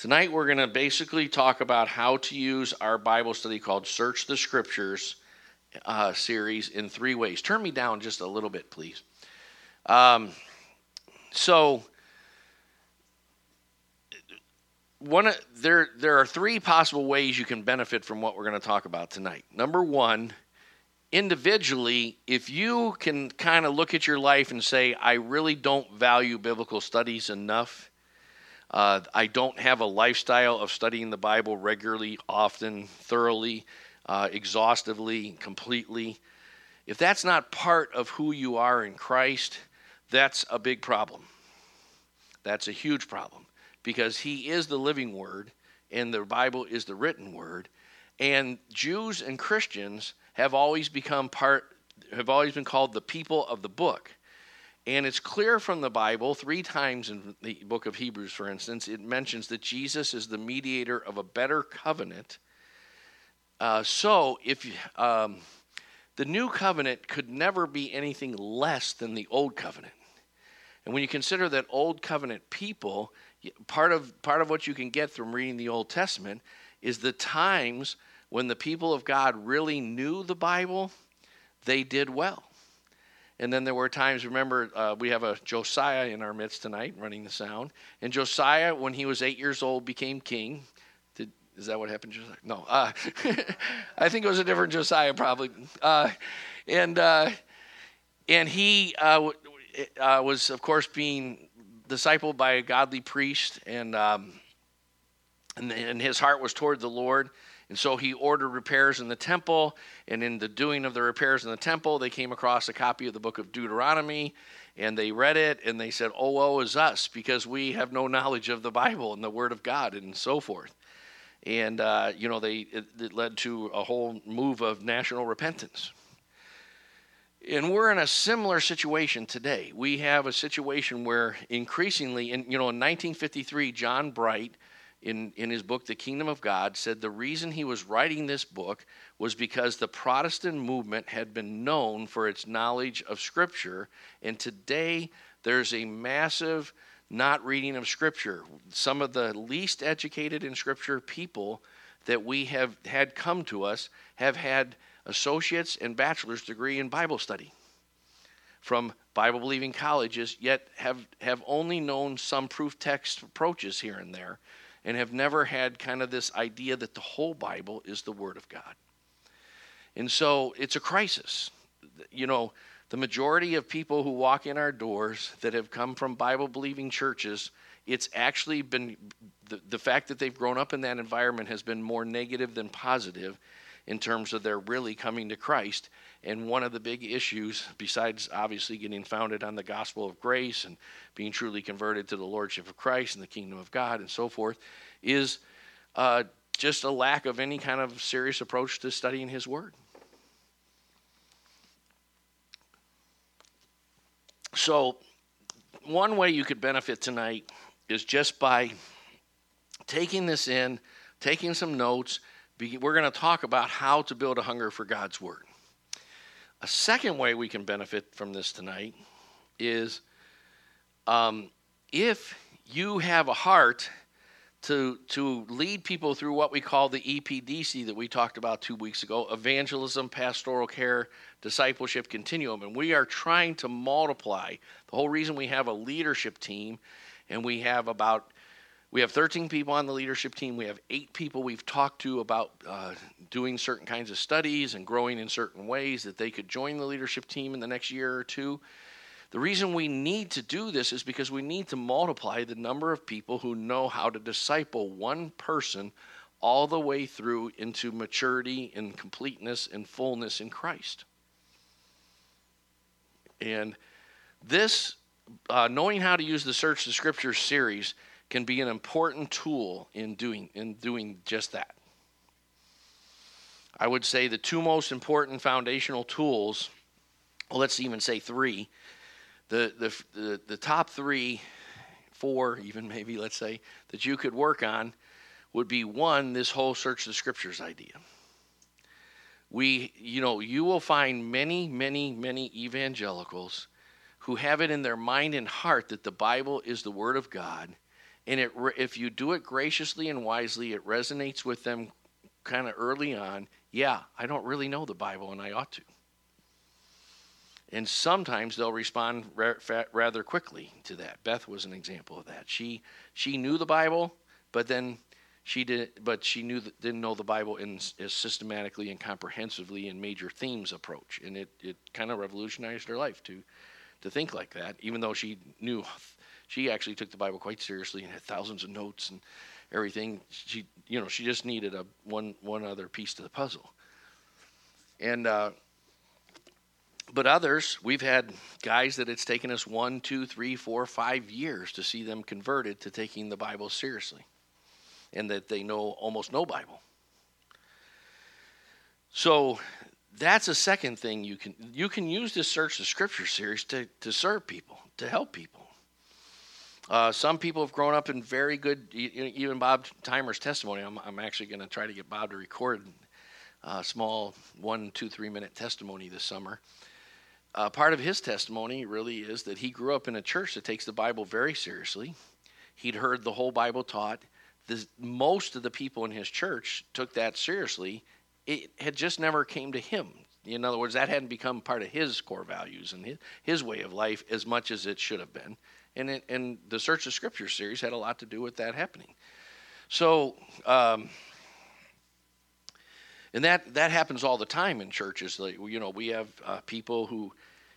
Tonight, we're going to basically talk about how to use our Bible study called Search the Scriptures uh, series in three ways. Turn me down just a little bit, please. Um, so, one there there are three possible ways you can benefit from what we're going to talk about tonight. Number one, individually, if you can kind of look at your life and say, I really don't value biblical studies enough uh, I don't have a lifestyle of studying the Bible regularly, often, thoroughly, uh, exhaustively, completely. If that's not part of who you are in Christ, that's a big problem. That's a huge problem because He is the living Word and the Bible is the written Word. And Jews and Christians have always become part, have always been called the people of the book. And it's clear from the Bible, three times in the book of Hebrews, for instance, it mentions that Jesus is the mediator of a better covenant. Uh, so, if um, the new covenant could never be anything less than the old covenant. And when you consider that old covenant people, part of, part of what you can get from reading the Old Testament is the times when the people of God really knew the Bible, they did well. And then there were times, remember, uh, we have a Josiah in our midst tonight running the sound. And Josiah, when he was eight years old, became king. Did, is that what happened, Josiah? No. Uh, I think it was a different Josiah, probably. Uh, and, uh, and he uh, uh, was, of course, being discipled by a godly priest, and, um, and, and his heart was toward the Lord. And so he ordered repairs in the temple, and in the doing of the repairs in the temple, they came across a copy of the book of Deuteronomy, and they read it, and they said, Oh, woe is us, because we have no knowledge of the Bible and the Word of God, and so forth. And, uh, you know, they, it, it led to a whole move of national repentance. And we're in a similar situation today. We have a situation where increasingly, in, you know, in 1953, John Bright in, in his book, The Kingdom of God, said the reason he was writing this book was because the Protestant movement had been known for its knowledge of Scripture. And today, there's a massive not reading of Scripture. Some of the least educated in Scripture people that we have had come to us have had associates and bachelor's degree in Bible study from Bible believing colleges, yet have, have only known some proof text approaches here and there and have never had kind of this idea that the whole Bible is the Word of God. And so it's a crisis. You know, the majority of people who walk in our doors that have come from Bible believing churches, it's actually been the, the fact that they've grown up in that environment has been more negative than positive in terms of their really coming to Christ. And one of the big issues, besides obviously getting founded on the gospel of grace and being truly converted to the lordship of Christ and the kingdom of God and so forth, is uh, just a lack of any kind of serious approach to studying His Word. So, one way you could benefit tonight is just by taking this in, taking some notes. We're going to talk about how to build a hunger for God's Word. A second way we can benefit from this tonight is um, if you have a heart to, to lead people through what we call the EPDC that we talked about two weeks ago evangelism, pastoral care, discipleship continuum. And we are trying to multiply. The whole reason we have a leadership team and we have about we have 13 people on the leadership team. We have eight people we've talked to about uh, doing certain kinds of studies and growing in certain ways that they could join the leadership team in the next year or two. The reason we need to do this is because we need to multiply the number of people who know how to disciple one person all the way through into maturity and completeness and fullness in Christ. And this, uh, knowing how to use the Search the Scriptures series, can be an important tool in doing in doing just that. I would say the two most important foundational tools, well, let's even say three. The, the, the, the top three, four, even maybe, let's say, that you could work on would be one, this whole search the scriptures idea. We, you know, you will find many, many, many evangelicals who have it in their mind and heart that the Bible is the Word of God and it if you do it graciously and wisely, it resonates with them kind of early on. Yeah, I don't really know the Bible, and I ought to. And sometimes they'll respond rather quickly to that. Beth was an example of that. She she knew the Bible, but then she did but she knew didn't know the Bible in as systematically and comprehensively in major themes approach, and it it kind of revolutionized her life to to think like that. Even though she knew, she actually took the Bible quite seriously and had thousands of notes and everything. She you know she just needed a one one other piece to the puzzle, and. Uh, but others, we've had guys that it's taken us one, two, three, four, five years to see them converted to taking the Bible seriously and that they know almost no Bible. So that's a second thing you can you can use this search the scripture series to, to serve people, to help people. Uh, some people have grown up in very good, even Bob Timer's testimony. I'm, I'm actually going to try to get Bob to record a small one, two, three minute testimony this summer uh, part of his testimony really is that he grew up in a church that takes the Bible very seriously. He'd heard the whole Bible taught. The, most of the people in his church took that seriously. It had just never came to him. In other words, that hadn't become part of his core values and his, his way of life as much as it should have been. And, it, and the Search of Scripture series had a lot to do with that happening. So, um, and that that happens all the time in churches. Like you know, we have uh, people who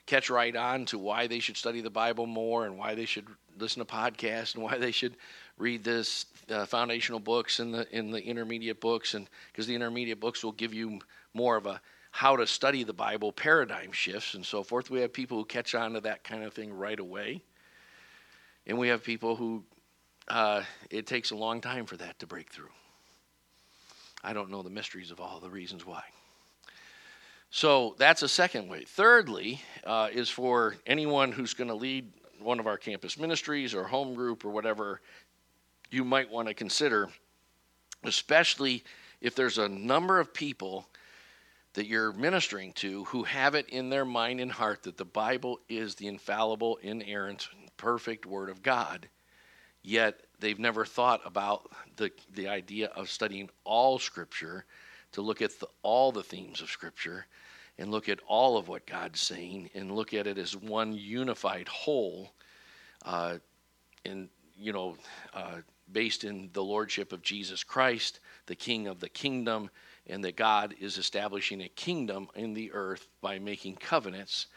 catch right on to why they should study the Bible more and why they should listen to podcasts and why they should read this uh, foundational books and the in the intermediate books and because the intermediate books will give you more of a how to study the Bible paradigm shifts and so forth. We have people who catch on to that kind of thing right away, and we have people who uh, it takes a long time for that to break through. I don't know the mysteries of all the reasons why. So that's a second way. Thirdly, uh, is for anyone who's going to lead one of our campus ministries or home group or whatever you might want to consider, especially if there's a number of people that you're ministering to who have it in their mind and heart that the Bible is the infallible, inerrant, perfect Word of God, yet they've never thought about the, the idea of studying all Scripture to look at the, all the themes of Scripture and look at all of what God's saying and look at it as one unified whole, uh, in you know, uh, based in the lordship of Jesus Christ, the King of the kingdom, and that God is establishing a kingdom in the earth by making covenants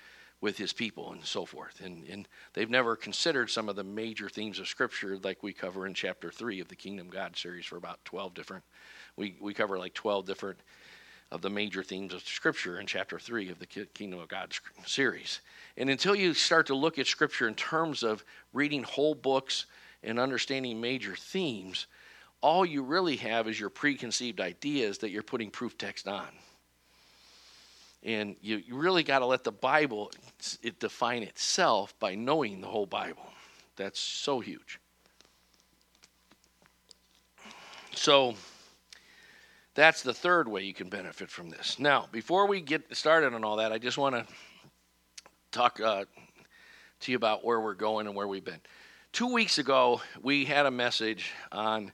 with his people and so forth. And, and they've never considered some of the major themes of Scripture like we cover in chapter 3 of the Kingdom God series for about 12 different, we, we cover like 12 different of the major themes of Scripture in chapter 3 of the Kingdom of God series. And until you start to look at Scripture in terms of reading whole books and understanding major themes, all you really have is your preconceived ideas that you're putting proof text on. And you, you really got to let the Bible it define itself by knowing the whole Bible. That's so huge. So that's the third way you can benefit from this. Now, before we get started on all that, I just want to talk uh, to you about where we're going and where we've been. Two weeks ago, we had a message on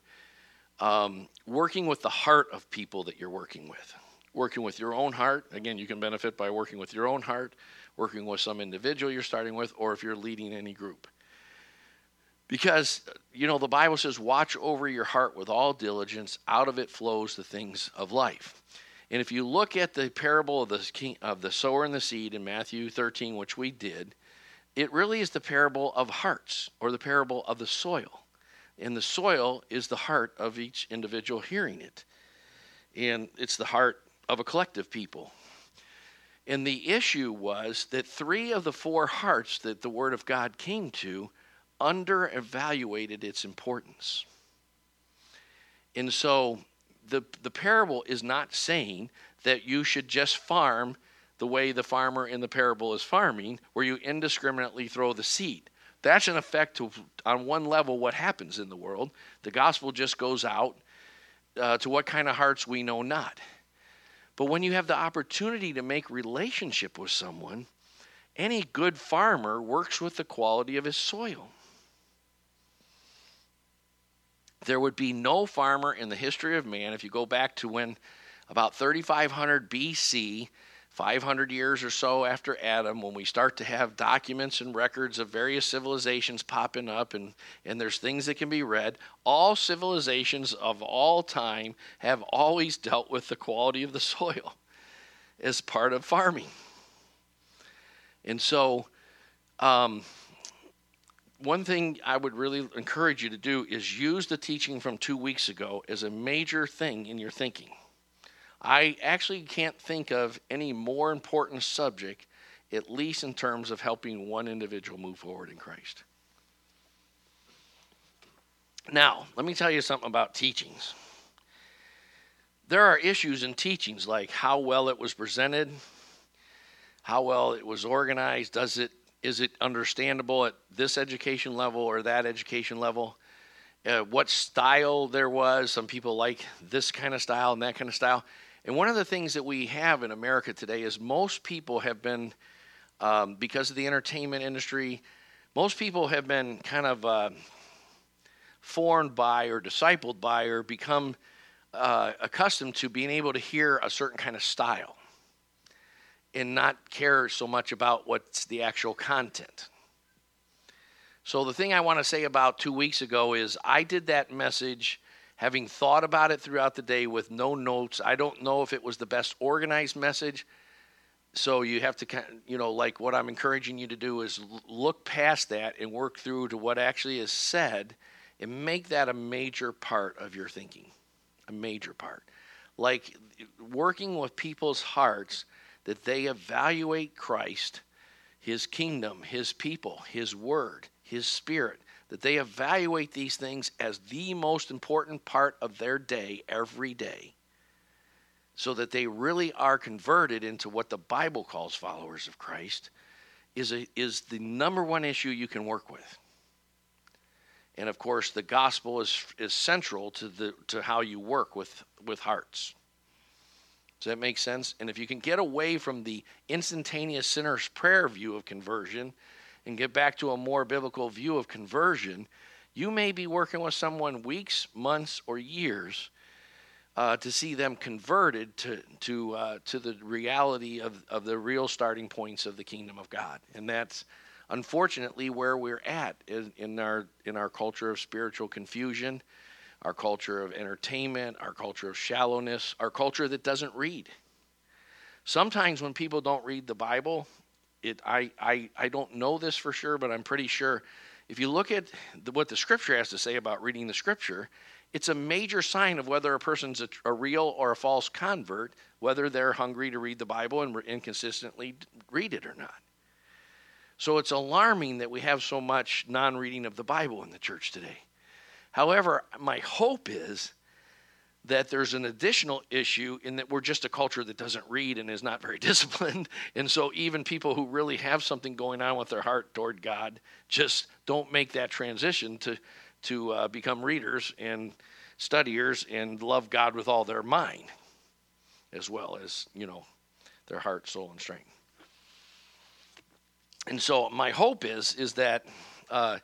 um, working with the heart of people that you're working with working with your own heart. Again, you can benefit by working with your own heart, working with some individual you're starting with, or if you're leading any group. Because, you know, the Bible says, watch over your heart with all diligence, out of it flows the things of life. And if you look at the parable of the, king, of the sower and the seed in Matthew 13, which we did, it really is the parable of hearts or the parable of the soil. And the soil is the heart of each individual hearing it. And it's the heart of a collective people. And the issue was that three of the four hearts that the Word of God came to under evaluated its importance. And so the, the parable is not saying that you should just farm the way the farmer in the parable is farming, where you indiscriminately throw the seed. That's an effect to, on one level, what happens in the world. The gospel just goes out uh, to what kind of hearts we know not. But when you have the opportunity to make relationship with someone, any good farmer works with the quality of his soil. there would be no farmer in the history of man, if you go back to when about 3500 BC, 500 years or so after Adam, when we start to have documents and records of various civilizations popping up, and, and there's things that can be read, all civilizations of all time have always dealt with the quality of the soil as part of farming. And so, um, one thing I would really encourage you to do is use the teaching from two weeks ago as a major thing in your thinking. I actually can't think of any more important subject, at least in terms of helping one individual move forward in Christ. Now, let me tell you something about teachings. There are issues in teachings like how well it was presented, how well it was organized, does it is it understandable at this education level or that education level? Uh, what style there was. Some people like this kind of style and that kind of style. And one of the things that we have in America today is most people have been, um, because of the entertainment industry, most people have been kind of uh, formed by or discipled by or become uh, accustomed to being able to hear a certain kind of style and not care so much about what's the actual content. So, the thing I want to say about two weeks ago is I did that message having thought about it throughout the day with no notes. I don't know if it was the best organized message. So you have to, you know, like what I'm encouraging you to do is look past that and work through to what actually is said and make that a major part of your thinking. A major part. Like working with people's hearts that they evaluate Christ, His kingdom, His people, His word, His spirit, that they evaluate these things as the most important part of their day every day so that they really are converted into what the Bible calls followers of Christ is, a, is the number one issue you can work with. And of course, the gospel is, is central to, the, to how you work with, with hearts. Does that make sense? And if you can get away from the instantaneous sinner's prayer view of conversion and get back to a more biblical view of conversion, you may be working with someone weeks, months, or years uh, to see them converted to to uh, to the reality of, of the real starting points of the kingdom of God, and that's unfortunately where we're at in, in our in our culture of spiritual confusion, our culture of entertainment, our culture of shallowness, our culture that doesn't read. Sometimes when people don't read the Bible, it I, I I don't know this for sure, but I'm pretty sure if you look at the, what the scripture has to say about reading the scripture, it's a major sign of whether a person's a, a real or a false convert, whether they're hungry to read the Bible and, and consistently read it or not. So it's alarming that we have so much non reading of the Bible in the church today. However, my hope is that there's an additional issue in that we're just a culture that doesn't read and is not very disciplined. And so even people who really have something going on with their heart toward God just don't make that transition to to uh, become readers and studiers and love God with all their mind as well as, you know, their heart, soul and strength. And so my hope is is that uh,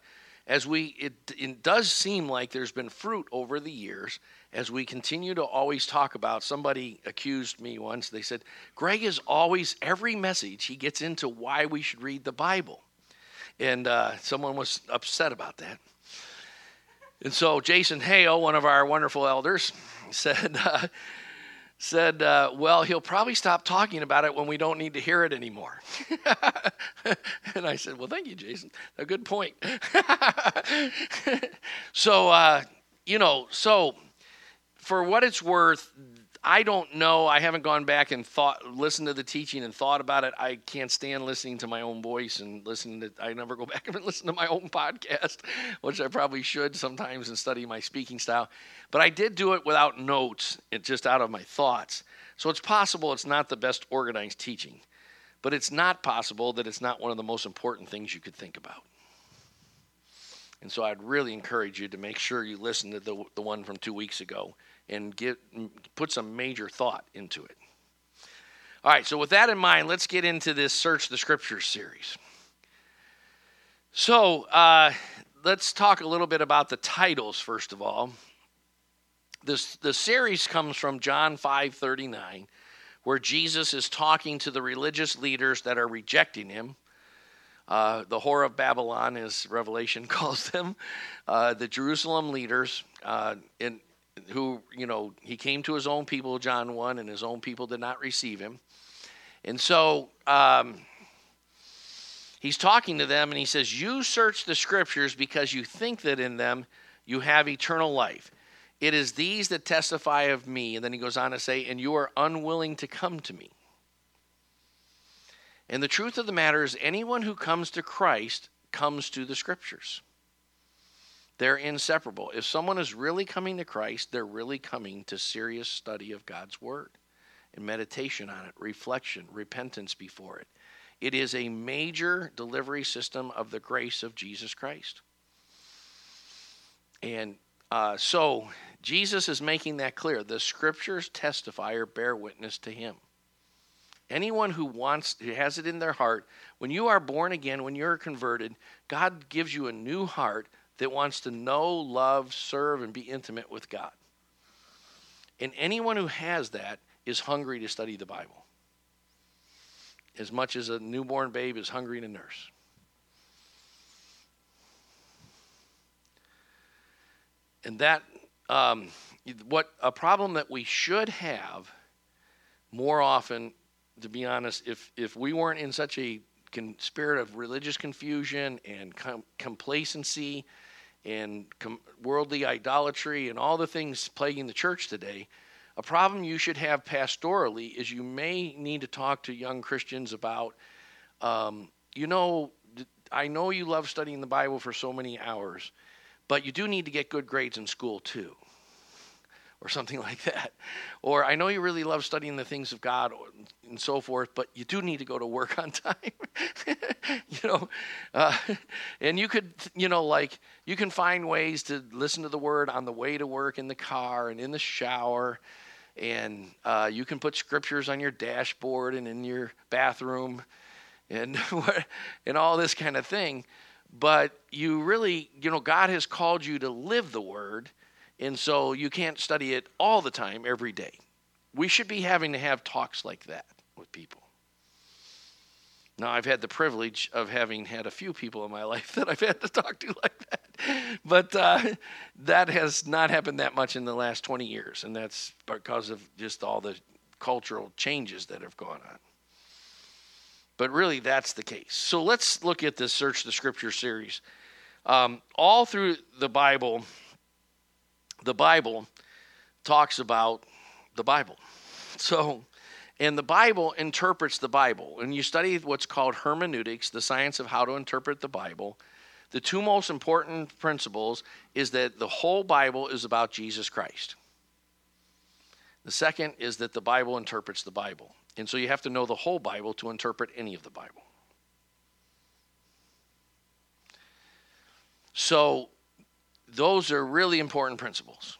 as we it, it does seem like there's been fruit over the years as we continue to always talk about, somebody accused me once, they said, Greg is always, every message, he gets into why we should read the Bible. And uh, someone was upset about that. And so Jason Hale, one of our wonderful elders, said, uh, said, uh, well, he'll probably stop talking about it when we don't need to hear it anymore. and I said, well, thank you, Jason. A good point. so, uh, you know, so for what it's worth, I don't know. I haven't gone back and thought, listened to the teaching and thought about it. I can't stand listening to my own voice and listening to. I never go back and listen to my own podcast, which I probably should sometimes and study my speaking style. But I did do it without notes, it just out of my thoughts. So it's possible it's not the best organized teaching, but it's not possible that it's not one of the most important things you could think about. And so I'd really encourage you to make sure you listen to the, the one from two weeks ago and get put some major thought into it. All right, so with that in mind, let's get into this Search the Scriptures series. So uh, let's talk a little bit about the titles, first of all. this the series comes from John 5:39 where Jesus is talking to the religious leaders that are rejecting him. Uh, the whore of Babylon, as Revelation calls them, uh, the Jerusalem leaders, uh, in, who, you know, he came to his own people, John 1, and his own people did not receive him. And so um, he's talking to them and he says, You search the scriptures because you think that in them you have eternal life. It is these that testify of me. And then he goes on to say, And you are unwilling to come to me. And the truth of the matter is, anyone who comes to Christ comes to the scriptures. They're inseparable. If someone is really coming to Christ, they're really coming to serious study of God's word and meditation on it, reflection, repentance before it. It is a major delivery system of the grace of Jesus Christ. And uh, so Jesus is making that clear. The scriptures testify or bear witness to him. Anyone who wants, who has it in their heart, when you are born again, when you're converted, God gives you a new heart that wants to know, love, serve, and be intimate with God. And anyone who has that is hungry to study the Bible, as much as a newborn babe is hungry to nurse. And that, um, what a problem that we should have more often, to be honest, if if we weren't in such a con- spirit of religious confusion and com- complacency and worldly idolatry and all the things plaguing the church today, a problem you should have pastorally is you may need to talk to young Christians about, um, you know, I know you love studying the Bible for so many hours, but you do need to get good grades in school too or something like that. Or I know you really love studying the things of God and so forth, but you do need to go to work on time. you know, uh, and you could, you know, like you can find ways to listen to the word on the way to work in the car and in the shower. And uh, you can put scriptures on your dashboard and in your bathroom and, and all this kind of thing. But you really, you know, God has called you to live the word and so you can't study it all the time, every day. We should be having to have talks like that with people. Now, I've had the privilege of having had a few people in my life that I've had to talk to like that. But uh, that has not happened that much in the last 20 years. And that's because of just all the cultural changes that have gone on. But really, that's the case. So let's look at this Search the Scripture series. Um, all through the Bible, the Bible talks about the Bible. So, and the Bible interprets the Bible. And you study what's called hermeneutics, the science of how to interpret the Bible, the two most important principles is that the whole Bible is about Jesus Christ. The second is that the Bible interprets the Bible. And so you have to know the whole Bible to interpret any of the Bible. So those are really important principles.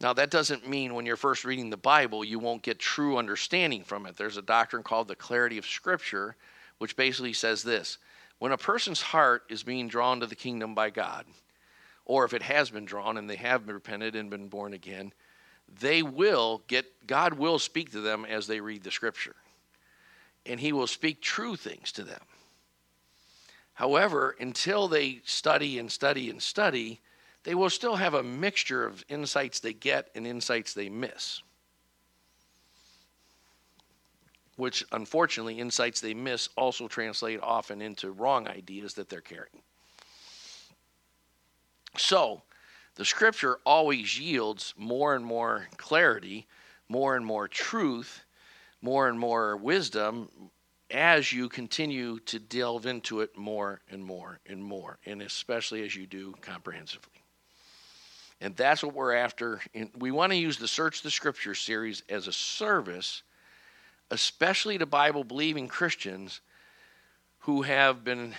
Now, that doesn't mean when you're first reading the Bible, you won't get true understanding from it. There's a doctrine called the clarity of Scripture, which basically says this when a person's heart is being drawn to the kingdom by God, or if it has been drawn and they have repented and been born again, they will get, God will speak to them as they read the Scripture. And He will speak true things to them. However, until they study and study and study, they will still have a mixture of insights they get and insights they miss. Which, unfortunately, insights they miss also translate often into wrong ideas that they're carrying. So, the scripture always yields more and more clarity, more and more truth, more and more wisdom, as you continue to delve into it more and more and more, and especially as you do comprehensively. And that's what we're after. And we want to use the Search the Scripture series as a service, especially to Bible believing Christians who have been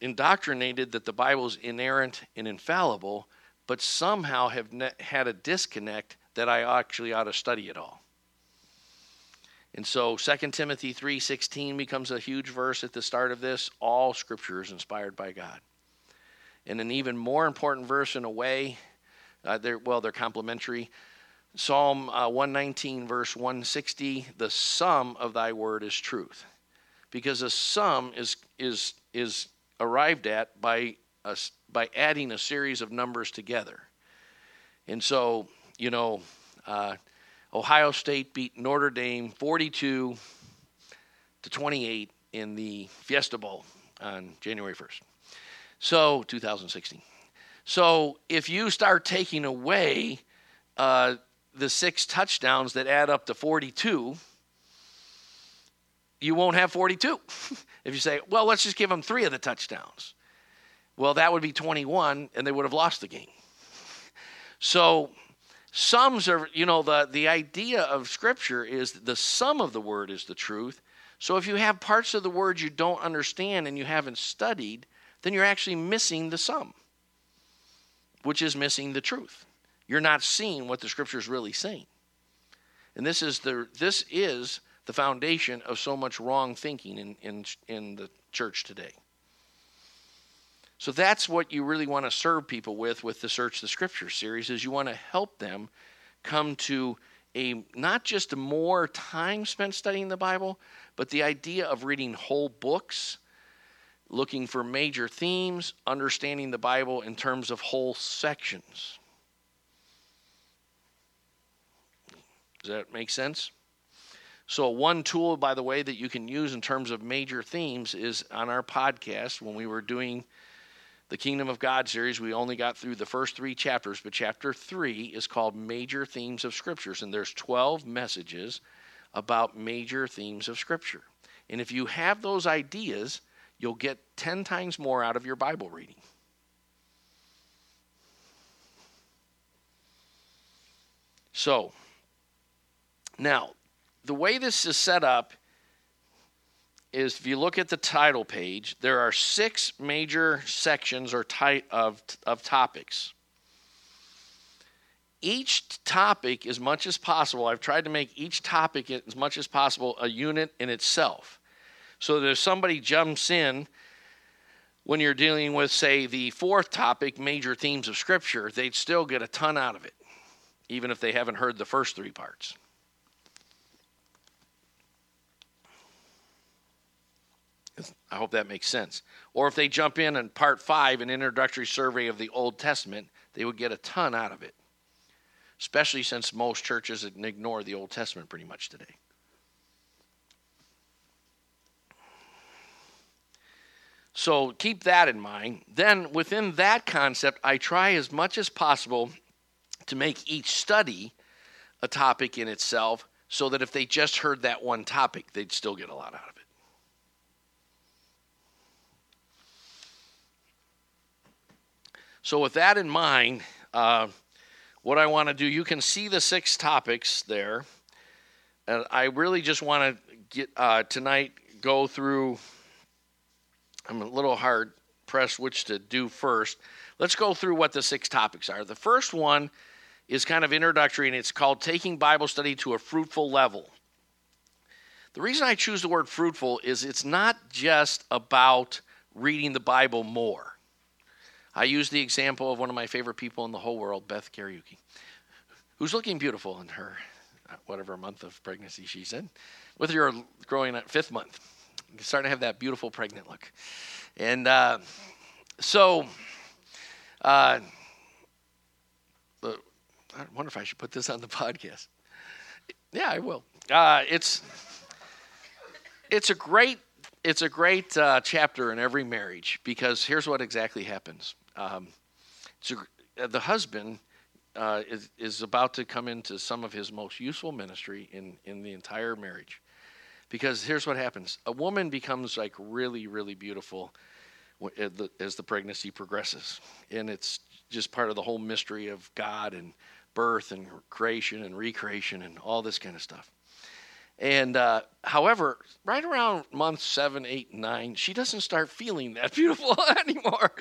indoctrinated that the Bible is inerrant and infallible, but somehow have had a disconnect that I actually ought to study it all. And so 2 Timothy 3:16 becomes a huge verse at the start of this. All scripture is inspired by God. And an even more important verse in a way Uh, they're, well, they're complementary. Psalm uh, 119, verse 160 the sum of thy word is truth. Because a sum is, is, is arrived at by, a, by adding a series of numbers together. And so, you know, uh, Ohio State beat Notre Dame 42 to 28 in the Fiesta Bowl on January 1st. So, 2016. So, if you start taking away uh, the six touchdowns that add up to 42, you won't have 42. if you say, well, let's just give them three of the touchdowns. Well, that would be 21, and they would have lost the game. So, sums are, you know, the, the idea of Scripture is the sum of the word is the truth. So, if you have parts of the word you don't understand and you haven't studied, then you're actually missing the sum, which is missing the truth. You're not seeing what the scripture is really saying. And this is the this is the foundation of so much wrong thinking in, in, in the church today. So that's what you really want to serve people with with the Search the Scripture series is you want to help them come to a not just more time spent studying the Bible, but the idea of reading whole books looking for major themes, understanding the Bible in terms of whole sections. Does that make sense? So, one tool, by the way, that you can use in terms of major themes is on our podcast when we were doing the Kingdom of God series. We only got through the first three chapters, but chapter three is called Major Themes of Scriptures, and there's 12 messages about major themes of Scripture. And if you have those ideas, you'll get 10 times more out of your Bible reading. So, now, the way this is set up is if you look at the title page, there are six major sections or type of, of topics. Each topic, as much as possible, I've tried to make each topic as much as possible a unit in itself. So that if somebody jumps in when you're dealing with, say, the fourth topic, major themes of Scripture, they'd still get a ton out of it, even if they haven't heard the first three parts. I hope that makes sense. Or if they jump in on part five, an introductory survey of the Old Testament, they would get a ton out of it, especially since most churches ignore the Old Testament pretty much today. So keep that in mind. Then, within that concept, I try as much as possible to make each study a topic in itself so that if they just heard that one topic, they'd still get a lot out of it. So, with that in mind, uh, what I want to do, you can see the six topics there. And I really just want to get uh, tonight go through I'm a little hard pressed which to do first. Let's go through what the six topics are. The first one is kind of introductory and it's called Taking Bible Study to a Fruitful Level. The reason I choose the word fruitful is it's not just about reading the Bible more. I use the example of one of my favorite people in the whole world, Beth Kariuki, who's looking beautiful in her whatever month of pregnancy she's in, whether you're growing at fifth month you starting to have that beautiful pregnant look. And uh, so, uh, I wonder if I should put this on the podcast. Yeah, I will. Uh, it's it's a great it's a great uh, chapter in every marriage because here's what exactly happens. Um, a, the husband uh, is, is about to come into some of his most useful ministry in, in the entire marriage. Because here's what happens a woman becomes like really, really beautiful as the pregnancy progresses. And it's just part of the whole mystery of God and birth and creation and recreation and all this kind of stuff. And uh, however, right around month seven, eight, nine, she doesn't start feeling that beautiful anymore.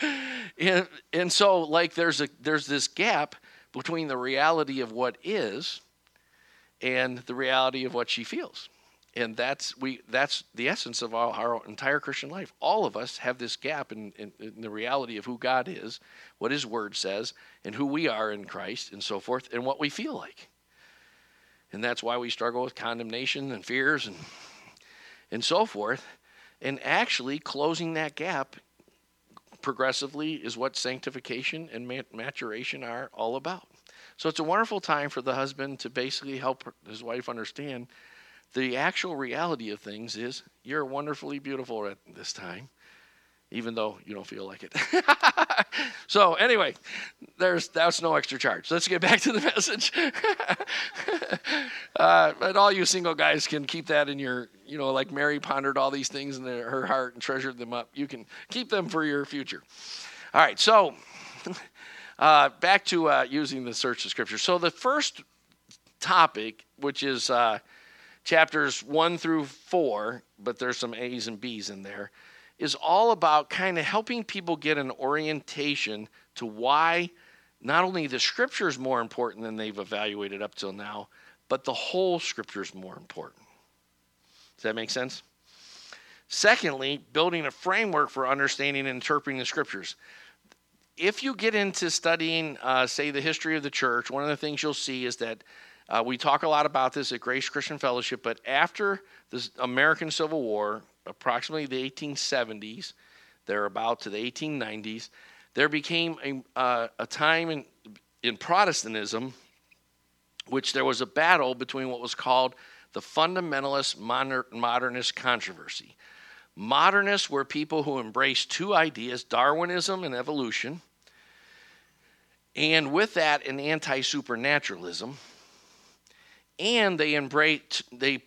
And, and so, like, there's a there's this gap between the reality of what is and the reality of what she feels. and that's we that's the essence of our, our entire christian life all of us have this gap in, in, in, the reality of who god is what his word says and who we are in christ and so forth and what we feel like and that's why we struggle with condemnation and fears and and so forth. And actually closing that gap progressively is what sanctification and maturation are all about. So it's a wonderful time for the husband to basically help his wife understand the actual reality of things is you're wonderfully beautiful at this time, even though you don't feel like it. so anyway, there's that's no extra charge. Let's get back to the message. uh, but all you single guys can keep that in your, you know, like Mary pondered all these things in her heart and treasured them up. You can keep them for your future. All right, so uh, back to uh, using the search of Scripture. So the first topic, which is uh, chapters 1 through 4, but there's some A's and B's in there, is all about kind of helping people get an orientation to why not only the scripture is more important than they've evaluated up till now, but the whole scripture is more important. Does that make sense? Secondly, building a framework for understanding and interpreting the scriptures. If you get into studying, uh, say, the history of the church, one of the things you'll see is that uh, we talk a lot about this at Grace Christian Fellowship, but after the American Civil War, approximately the 1870s, thereabout to the 1890s, there became a, uh, a time in, in Protestantism which there was a battle between what was called the fundamentalist modernist controversy. Modernists were people who embraced two ideas Darwinism and evolution, and with that, an anti supernaturalism and they embraced they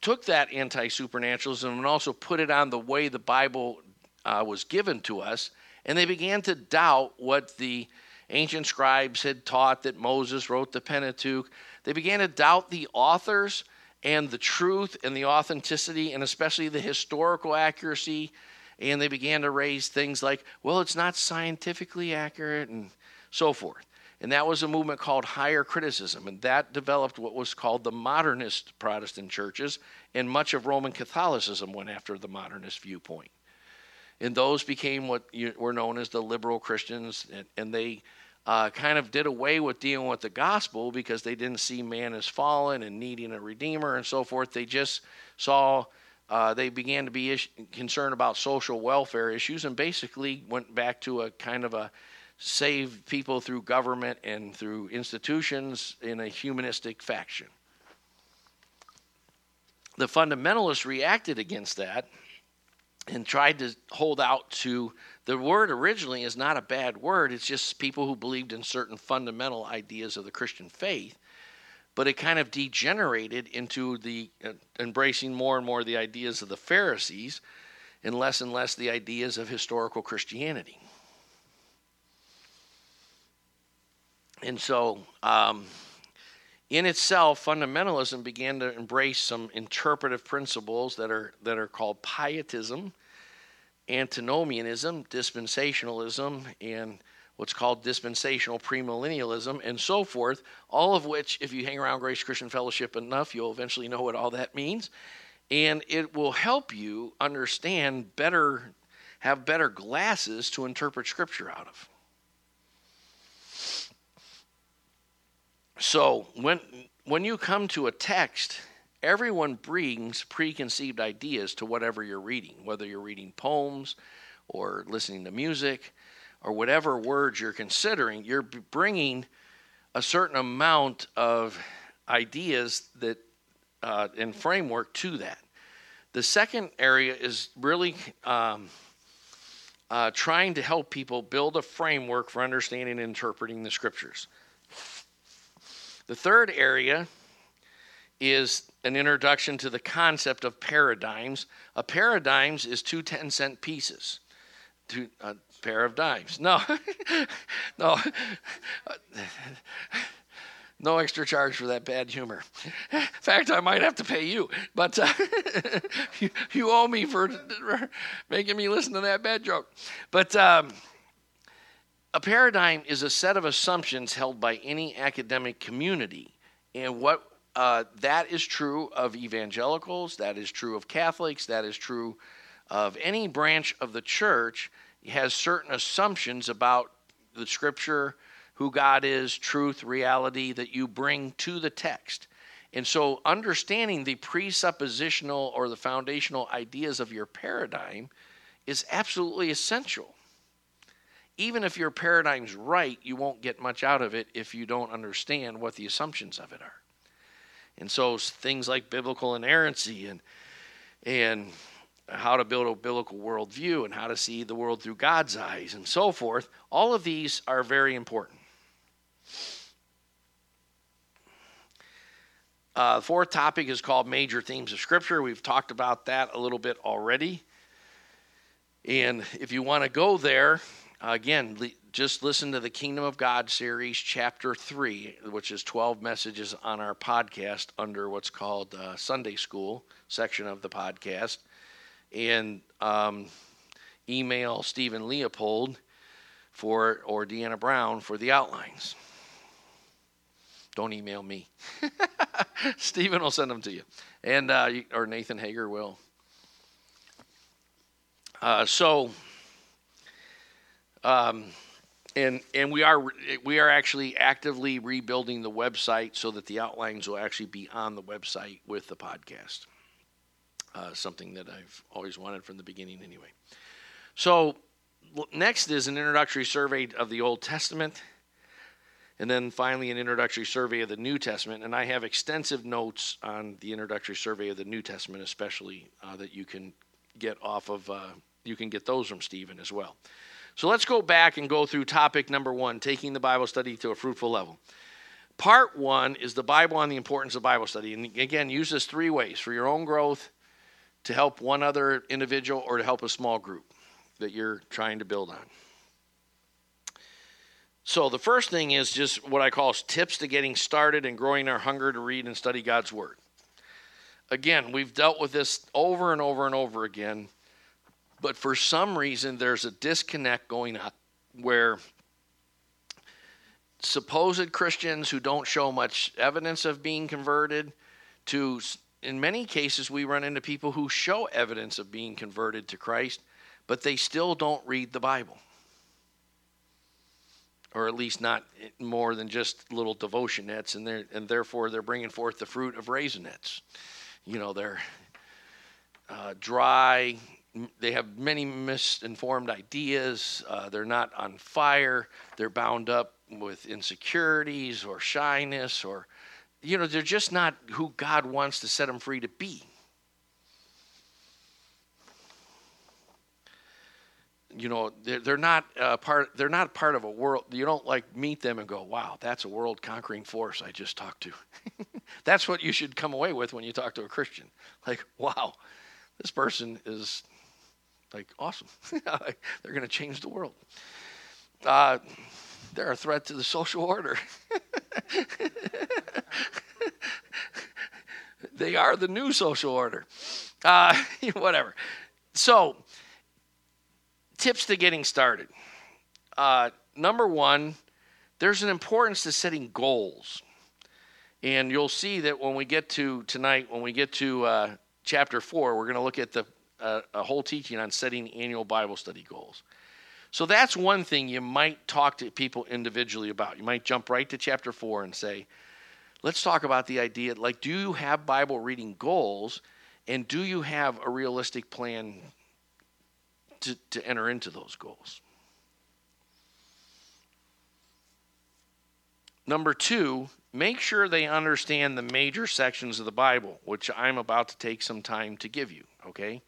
took that anti-supernaturalism and also put it on the way the bible uh, was given to us. And they began to doubt what the ancient scribes had taught that moses wrote the pentateuch. They began to doubt the authors and the truth and the authenticity and especially the historical accuracy. And they began to raise things like well it's not scientifically accurate and so forth and that was a movement called higher criticism. And that developed what was called the modernist Protestant churches. And much of Roman Catholicism went after the modernist viewpoint. And those became what were known as the liberal Christians. And, and they uh, kind of did away with dealing with the gospel because they didn't see man as fallen and needing a redeemer and so forth. They just saw. Uh, they began to be concerned about social welfare issues and basically went back to a kind of a save people through government and through institutions in a humanistic faction. The fundamentalists reacted against that and tried to hold out to the word originally is not a bad word it's just people who believed in certain fundamental ideas of the christian faith but it kind of degenerated into the uh, embracing more and more the ideas of the pharisees and less and less the ideas of historical christianity And so, um, in itself, fundamentalism began to embrace some interpretive principles that are, that are called pietism, antinomianism, dispensationalism, and what's called dispensational premillennialism, and so forth, all of which, if you hang around Grace Christian Fellowship enough, you'll eventually know what all that means. And it will help you understand better, have better glasses to interpret Scripture out of. So when when you come to a text, everyone brings preconceived ideas to whatever you're reading, whether you're reading poems or listening to music or whatever words you're considering, you're bringing a certain amount of ideas that uh, and framework to that. The second area is really um, uh, trying to help people build a framework for understanding and interpreting the scriptures. The third area is an introduction to the concept of paradigms. A paradigms is two 10 cent pieces, two, a pair of dimes. No, no, no extra charge for that bad humor. In fact, I might have to pay you, but uh, you, you, owe me for making me listen to that bad joke. But um, a paradigm is a set of assumptions held by any academic community. And what uh, that is true of evangelicals, that is true of Catholics, that is true of any branch of the church, has certain assumptions about the scripture, who God is, truth, reality that you bring to the text. And so, understanding the presuppositional or the foundational ideas of your paradigm is absolutely essential. Even if your paradigm's right, you won't get much out of it if you don't understand what the assumptions of it are. And so, things like biblical inerrancy and and how to build a biblical worldview and how to see the world through God's eyes and so forth, all of these are very important. Uh, the fourth topic is called Major Themes of Scripture. We've talked about that a little bit already. And if you want to go there, again, just listen to the Kingdom of God series, chapter 3, which is 12 messages on our podcast under what's called uh, Sunday School section of the podcast and um, email Stephen Leopold for or Deanna Brown for the outlines. Don't email me. Stephen will send them to you, and uh, or Nathan Hager will. Uh, so, um, and and we are we are actually actively rebuilding the website so that the outlines will actually be on the website with the podcast uh, something that I've always wanted from the beginning, anyway. So, next is an introductory survey of the Old Testament, and then finally, an introductory survey of the New Testament. And I have extensive notes on the introductory survey of the New Testament, especially uh, that you can get off of, uh, you can get those from Stephen as well. So, let's go back and go through topic number one taking the Bible study to a fruitful level. Part one is the Bible on the importance of Bible study. And again, use this three ways for your own growth to help one other individual or to help a small group that you're trying to build on. So, the first thing is just what I call tips to getting started and growing our hunger to read and study God's Word. Again, we've dealt with this over and over and over again, but for some reason, there's a disconnect going on where supposed Christians who don't show much evidence of being converted to in many cases, we run into people who show evidence of being converted to Christ, but they still don't read the Bible. Or at least not more than just little devotionettes, and, they're, and therefore they're bringing forth the fruit of raisinets. You know, they're uh, dry, they have many misinformed ideas, uh, they're not on fire, they're bound up with insecurities or shyness or you know, they're just not who God wants to set them free to be. You know, they're, they're not uh, part. They're not part of a world. You don't like meet them and go, "Wow, that's a world conquering force I just talked to." that's what you should come away with when you talk to a Christian. Like, wow, this person is like awesome. they're going to change the world. Uh, they're a threat to the social order. they are the new social order. Uh, whatever. So, tips to getting started. Uh, number one, there's an importance to setting goals. And you'll see that when we get to tonight, when we get to uh, chapter four, we're going to look at the uh, a whole teaching on setting annual Bible study goals. So that's one thing you might talk to people individually about. You might jump right to chapter four and say, let's talk about the idea like, do you have Bible reading goals? And do you have a realistic plan to, to enter into those goals? Number two, make sure they understand the major sections of the Bible, which I'm about to take some time to give you, okay?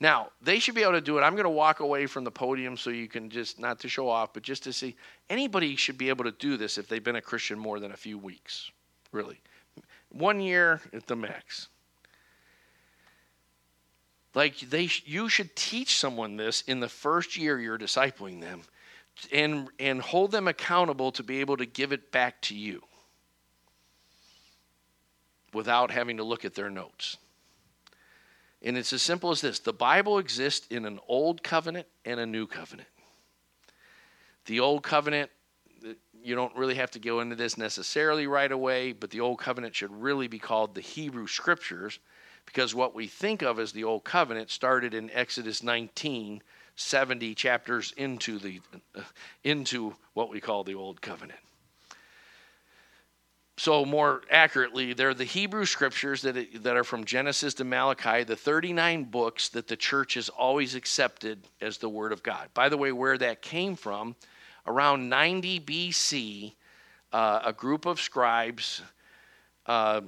Now, they should be able to do it. I'm going to walk away from the podium so you can just, not to show off, but just to see. Anybody should be able to do this if they've been a Christian more than a few weeks, really. One year at the max. Like they, you should teach someone this in the first year you're discipling them, and and hold them accountable to be able to give it back to you, without having to look at their notes. And it's as simple as this the Bible exists in an old covenant and a new covenant. The old covenant you don't really have to go into this necessarily right away, but the Old Covenant should really be called the Hebrew Scriptures because what we think of as the Old Covenant started in Exodus 19, 70 chapters into the into what we call the Old Covenant. So more accurately, they're the Hebrew scriptures that that are from Genesis to Malachi, the 39 books that the church has always accepted as the word of God. By the way, where that came from, around 90 BC, uh, a group of scribes uh,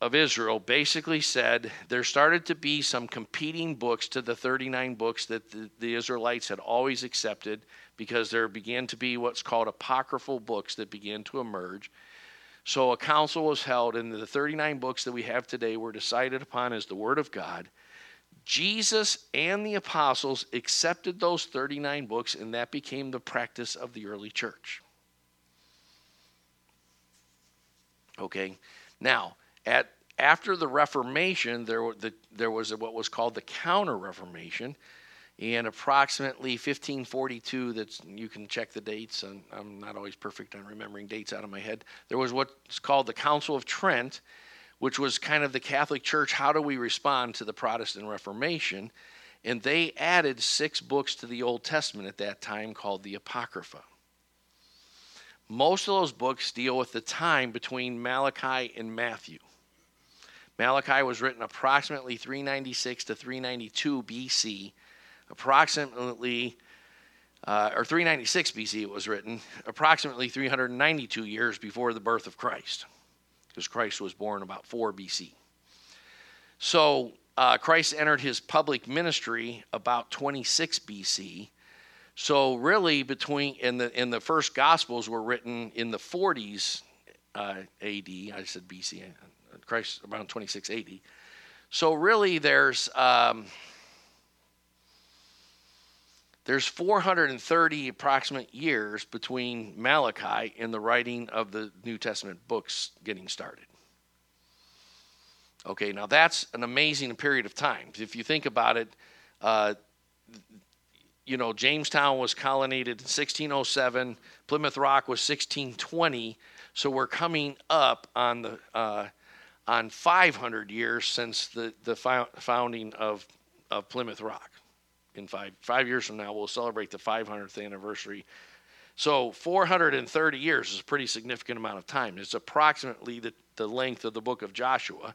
of Israel basically said there started to be some competing books to the 39 books that the, the, Israelites had always accepted because there began to be what's called apocryphal books that began to emerge. So a council was held, and the 39 books that we have today were decided upon as the Word of God. Jesus and the apostles accepted those 39 books, and that became the practice of the early church. Okay, now, at after the Reformation, there, the, there was what was called the Counter Reformation, and approximately 1542. That's you can check the dates. And I'm not always perfect on remembering dates out of my head. There was what's called the Council of Trent, which was kind of the Catholic Church. How do we respond to the Protestant Reformation? And they added six books to the Old Testament at that time called the Apocrypha. Most of those books deal with the time between Malachi and Matthew. Malachi was written approximately 396 to 392 BC, approximately, uh, or 396 BC it was written, approximately 392 years before the birth of Christ, because Christ was born about 4 BC. So uh, Christ entered his public ministry about 26 BC. So really, between in the in the first Gospels were written in the 40s uh, AD. I said BC. Christ around 2680. So really, there's um, there's 430 approximate years between Malachi and the writing of the New Testament books getting started. Okay, now that's an amazing period of time. If you think about it, uh, you know, Jamestown was colonized in 1607, Plymouth Rock was 1620, so we're coming up on the uh, on 500 years since the, the founding of, of Plymouth Rock. In five, five years from now, we'll celebrate the 500th anniversary. So 430 years is a pretty significant amount of time. It's approximately the, the length of the book of Joshua.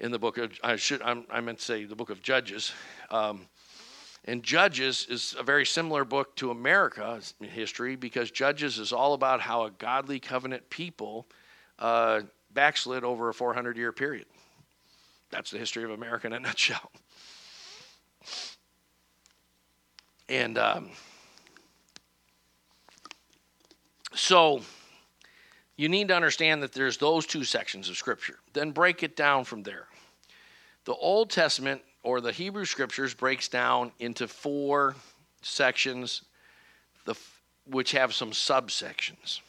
In the book of, I should, I'm, i meant to say the book of Judges. Um, and Judges is a very similar book to America's history because Judges is all about how a godly covenant people uh, backslid over a 400 year period. That's the history of America in a nutshell. And um, so you need to understand that there's those two sections of Scripture. Then break it down from there. The Old Testament or the Hebrew Scriptures breaks down into four sections, the, which have some subsections.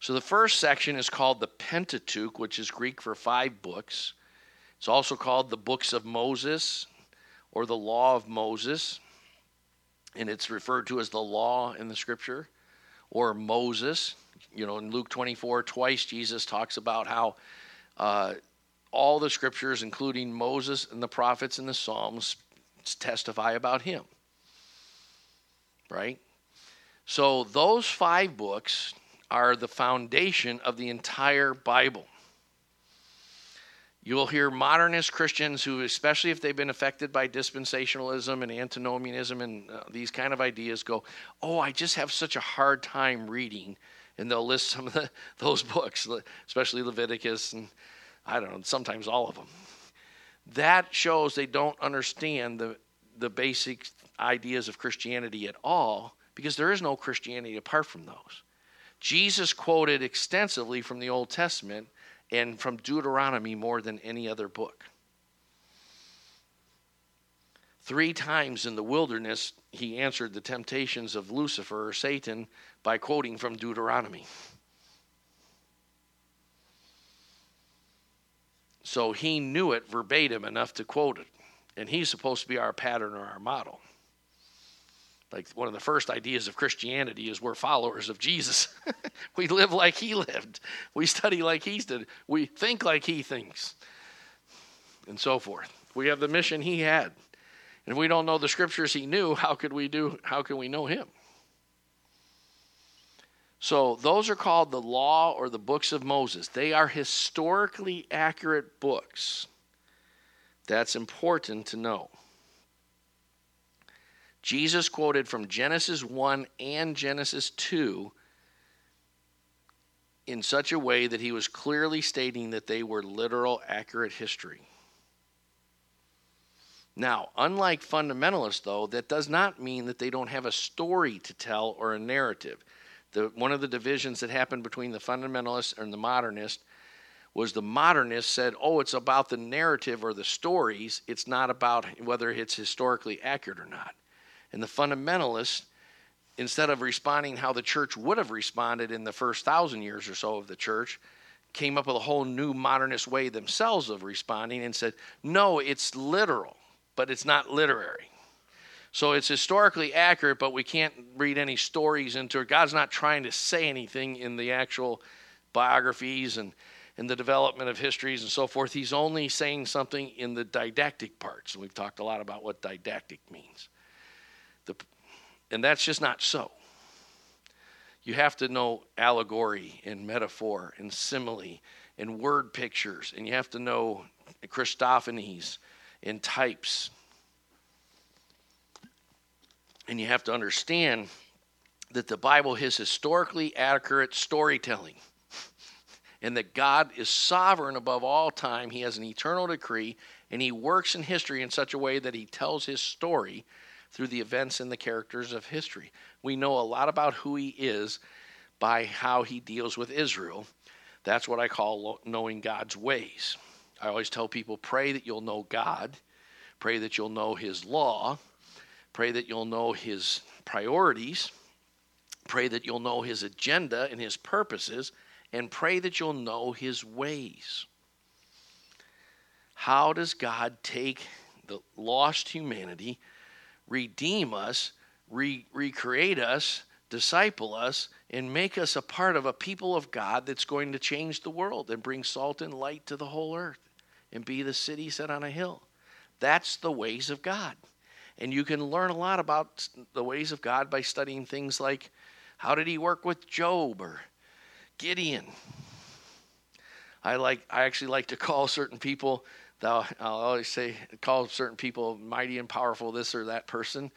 So the first section is called the Pentateuch, which is Greek for five books. It's also called the books of Moses or the law of Moses. And it's referred to as the law in the scripture or Moses. You know, in Luke 24, twice Jesus talks about how uh, all the scriptures, including Moses and the prophets and the Psalms, testify about him. Right? So those five books are the foundation of the entire Bible. You will hear modernist Christians who, especially if they've been affected by dispensationalism and antinomianism and uh, these kind of ideas, go, Oh, I just have such a hard time reading. And they'll list some of the, those books, especially Leviticus and I don't know, sometimes all of them. That shows they don't understand the, the basic ideas of Christianity at all because there is no Christianity apart from those. Jesus quoted extensively from the Old Testament and from Deuteronomy more than any other book. Three times in the wilderness, he answered the temptations of Lucifer or Satan by quoting from Deuteronomy. So he knew it verbatim enough to quote it. And he's supposed to be our pattern or our model. Like one of the first ideas of Christianity is we're followers of Jesus. we live like he lived. We study like he did. We think like he thinks. And so forth. We have the mission he had. And if we don't know the scriptures he knew, how could we do how can we know him? So those are called the law or the books of Moses. They are historically accurate books. That's important to know. Jesus quoted from Genesis 1 and Genesis 2 in such a way that he was clearly stating that they were literal, accurate history. Now, unlike fundamentalists, though, that does not mean that they don't have a story to tell or a narrative. The, one of the divisions that happened between the fundamentalists and the modernists was the modernists said, oh, it's about the narrative or the stories. It's not about whether it's historically accurate or not. And the fundamentalists, instead of responding how the church would have responded in the first thousand years or so of the church, came up with a whole new modernist way themselves of responding and said, no, it's literal, but it's not literary. So it's historically accurate, but we can't read any stories into it. God's not trying to say anything in the actual biographies and in the development of histories and so forth. He's only saying something in the didactic parts. And we've talked a lot about what didactic means. And that's just not so. You have to know allegory and metaphor and simile and word pictures, and you have to know Christophanies and types. And you have to understand that the Bible is historically accurate storytelling and that God is sovereign above all time. He has an eternal decree, and He works in history in such a way that He tells His story through the events and the characters of history. We know a lot about who He is by how He deals with Israel. That's what I call knowing God's ways. I always tell people pray that you'll know God, pray that you'll know His law, pray that you'll know His priorities, pray that you'll know His agenda and His purposes and pray that you'll know his ways. How does God take the lost humanity, redeem us, re- recreate us, disciple us, and make us a part of a people of God that's going to change the world and bring salt and light to the whole earth and be the city set on a hill? That's the ways of God. And you can learn a lot about the ways of God by studying things like how did he work with Job or Gideon. I like I actually like to call certain people I'll always say call certain people mighty and powerful this or that person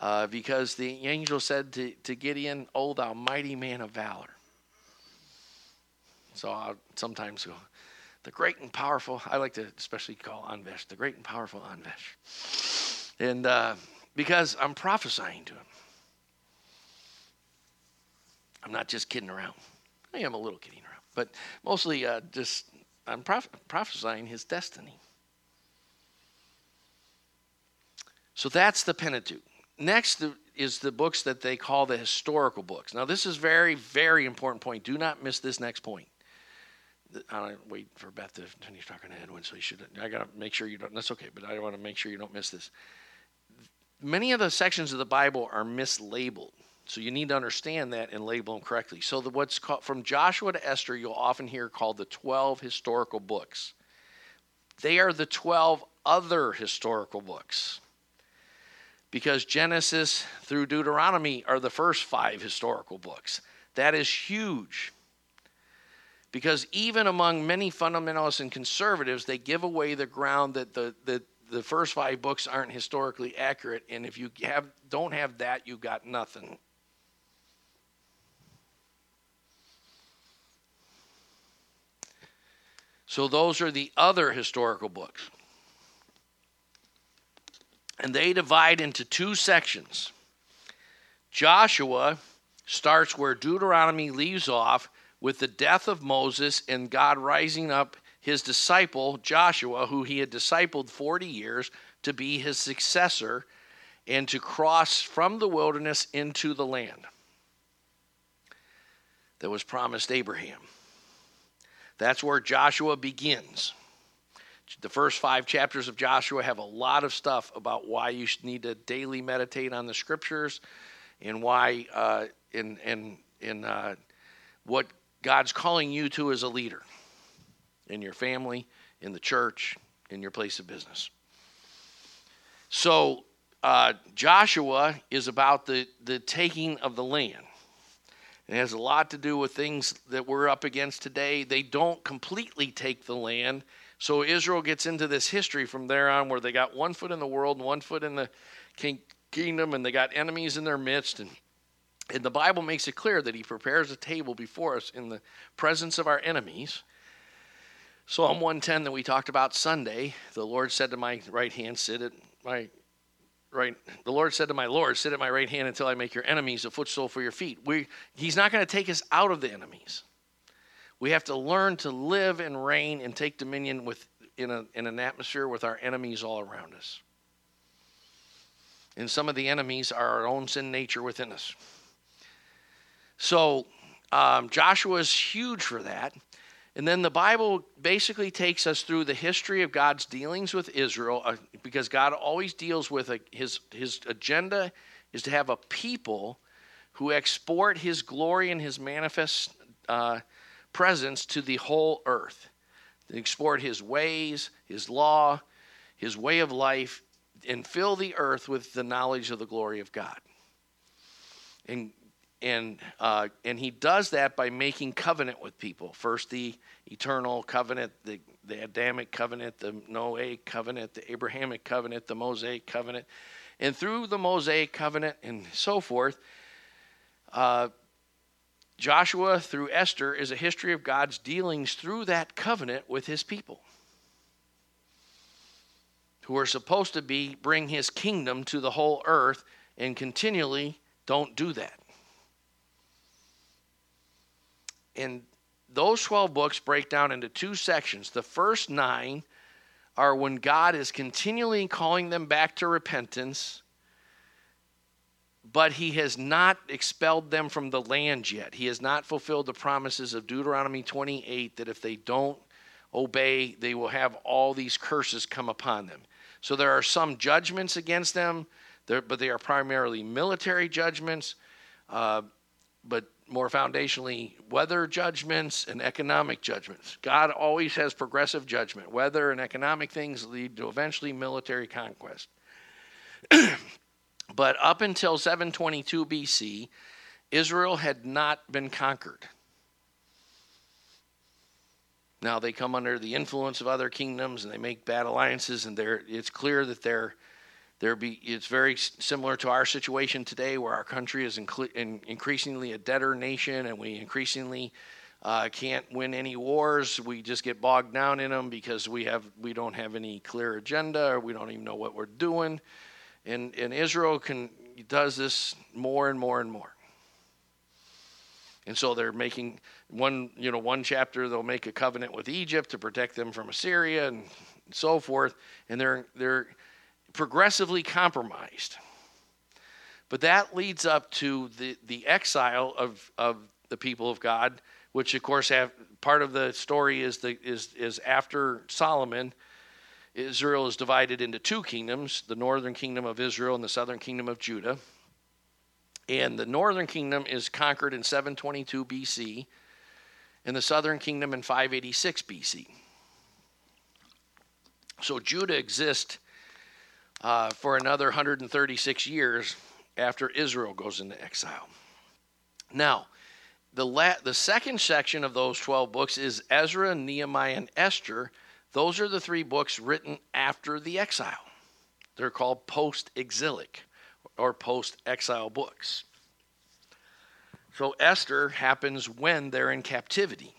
uh, because the angel said to, to Gideon, "Oh, thou mighty man of valor." So I'll sometimes go, the great and powerful. I like to especially call Anvesh the great and powerful Anvesh, and uh, because I'm prophesying to him. I'm not just kidding around. I am a little kidding around, but mostly uh, just I'm proph- prophesying his destiny. So that's the Pentateuch. Next is the books that they call the historical books. Now, this is very, very important point. Do not miss this next point. I don't wait for Beth to finish talking to Edwin, so you should. I got to make sure you don't. That's okay, but I want to make sure you don't miss this. Many of the sections of the Bible are mislabeled. So you need to understand that and label them correctly. So the, what's called from Joshua to Esther, you'll often hear called the 12 historical books. They are the 12 other historical books. Because Genesis through Deuteronomy are the first five historical books. That is huge. Because even among many fundamentalists and conservatives, they give away the ground that the, the, the first five books aren't historically accurate. And if you have, don't have that, you got nothing. So those are the other historical books. And they divide into two sections. Joshua starts where Deuteronomy leaves off with the death of Moses and God rising up his disciple, Joshua, who he had discipled 40 years, to be his successor and to cross from the wilderness into the land that was promised Abraham. That's where Joshua begins. The first five chapters of Joshua have a lot of stuff about why you need to daily meditate on the scriptures and why uh, in in uh, what God's calling you to as a leader in your family, in the church, in your place of business. So uh, Joshua is about the, the taking of the land. It has a lot to do with things that we're up against today. They don't completely take the land. So Israel gets into this history from there on where they got one foot in the world and one foot in the king, kingdom, and they got enemies in their midst. And, and the Bible makes it clear that He prepares a table before us in the presence of our enemies. Psalm 110 that we talked about Sunday, the Lord said to my right hand, Sit at my right the lord said to my lord sit at my right hand until i make your enemies a footstool for your feet we, he's not going to take us out of the enemies we have to learn to live and reign and take dominion with in, a, in an atmosphere with our enemies all around us. And some of the enemies are our own sin nature within us. So um, joshua is huge for that. And then the Bible basically takes us through the history of God's dealings with Israel uh, because God always deals with a, his, his agenda is to have a people who export his glory and his manifest uh, presence to the whole earth. They export his ways, his law, his way of life, and fill the earth with the knowledge of the glory of God. And and uh, and he does that by making covenant with people. First, the eternal covenant, the, the Adamic covenant, the Noahic covenant, the Abrahamic covenant, the Mosaic covenant, and through the Mosaic covenant and so forth, uh, Joshua through Esther is a history of God's dealings through that covenant with His people, who are supposed to be bring His kingdom to the whole earth, and continually don't do that. And those 12 books break down into two sections. The first nine are when God is continually calling them back to repentance, but He has not expelled them from the land yet. He has not fulfilled the promises of Deuteronomy 28 that if they don't obey, they will have all these curses come upon them. So there are some judgments against them, but they are primarily military judgments. Uh, but more foundationally, weather judgments and economic judgments. God always has progressive judgment. Weather and economic things lead to eventually military conquest. but up until 722 BC, Israel had not been conquered. Now they come under the influence of other kingdoms and they make bad alliances, and it's clear that they're there be it's very similar to our situation today, where our country is in, increasingly a debtor nation, and we increasingly uh, can't win any wars. We just get bogged down in them because we have we don't have any clear agenda, or we don't even know what we're doing. And and Israel can does this more and more and more. And so they're making one, you know, one chapter they'll make a covenant with Egypt to protect them from Assyria and so forth. And they're they're progressively compromised. But that leads up to the, the exile of, of the people of God, which of course have part of the story is the is is after Solomon, Israel is divided into two kingdoms, the northern kingdom of Israel and the southern kingdom of Judah. And the northern kingdom is conquered in 722 BC, and the southern kingdom in 586 BC. So Judah exists uh, for another 136 years after Israel goes into exile. Now, the, la- the second section of those 12 books is Ezra, Nehemiah, and Esther. Those are the three books written after the exile. They're called post exilic or post exile books. So Esther happens when they're in captivity.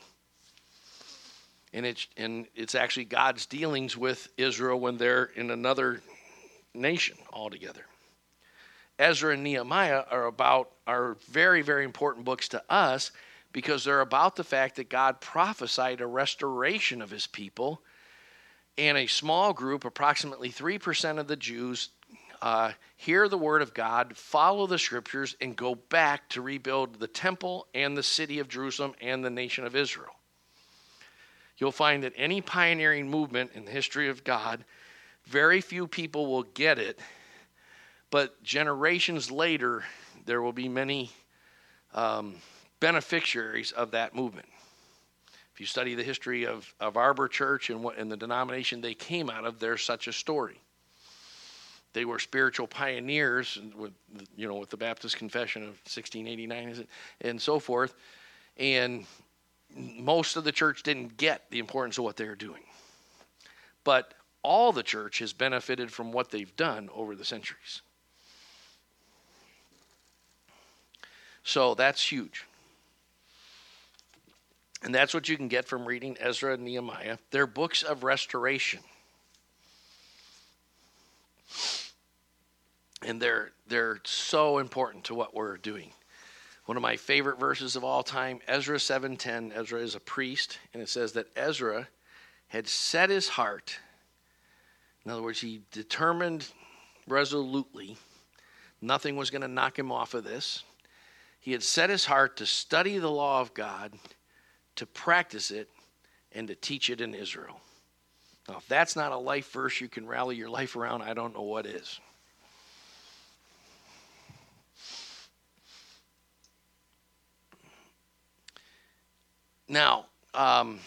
And it's, and it's actually God's dealings with Israel when they're in another nation altogether. Ezra and Nehemiah are about are very very important books to us because they're about the fact that God prophesied a restoration of his people and a small group approximately 3% of the Jews uh, hear the word of God, follow the scriptures, and go back to rebuild the temple and the city of Jerusalem and the nation of Israel. you'll find that any pioneering movement in the history of God, very few people will get it, but generations later, there will be many um, beneficiaries of that movement. If you study the history of, of Arbor Church and, what, and the denomination they came out of, there's such a story. They were spiritual pioneers with, you know, with the Baptist Confession of 1689 and so forth. And most of the church didn't get the importance of what they were doing. But all the church has benefited from what they've done over the centuries. So that's huge. And that's what you can get from reading Ezra and Nehemiah. They're books of restoration. And they're they're so important to what we're doing. One of my favorite verses of all time, Ezra 7:10. Ezra is a priest, and it says that Ezra had set his heart. In other words, he determined resolutely nothing was going to knock him off of this. He had set his heart to study the law of God, to practice it, and to teach it in Israel. Now, if that's not a life verse you can rally your life around, I don't know what is. Now, um,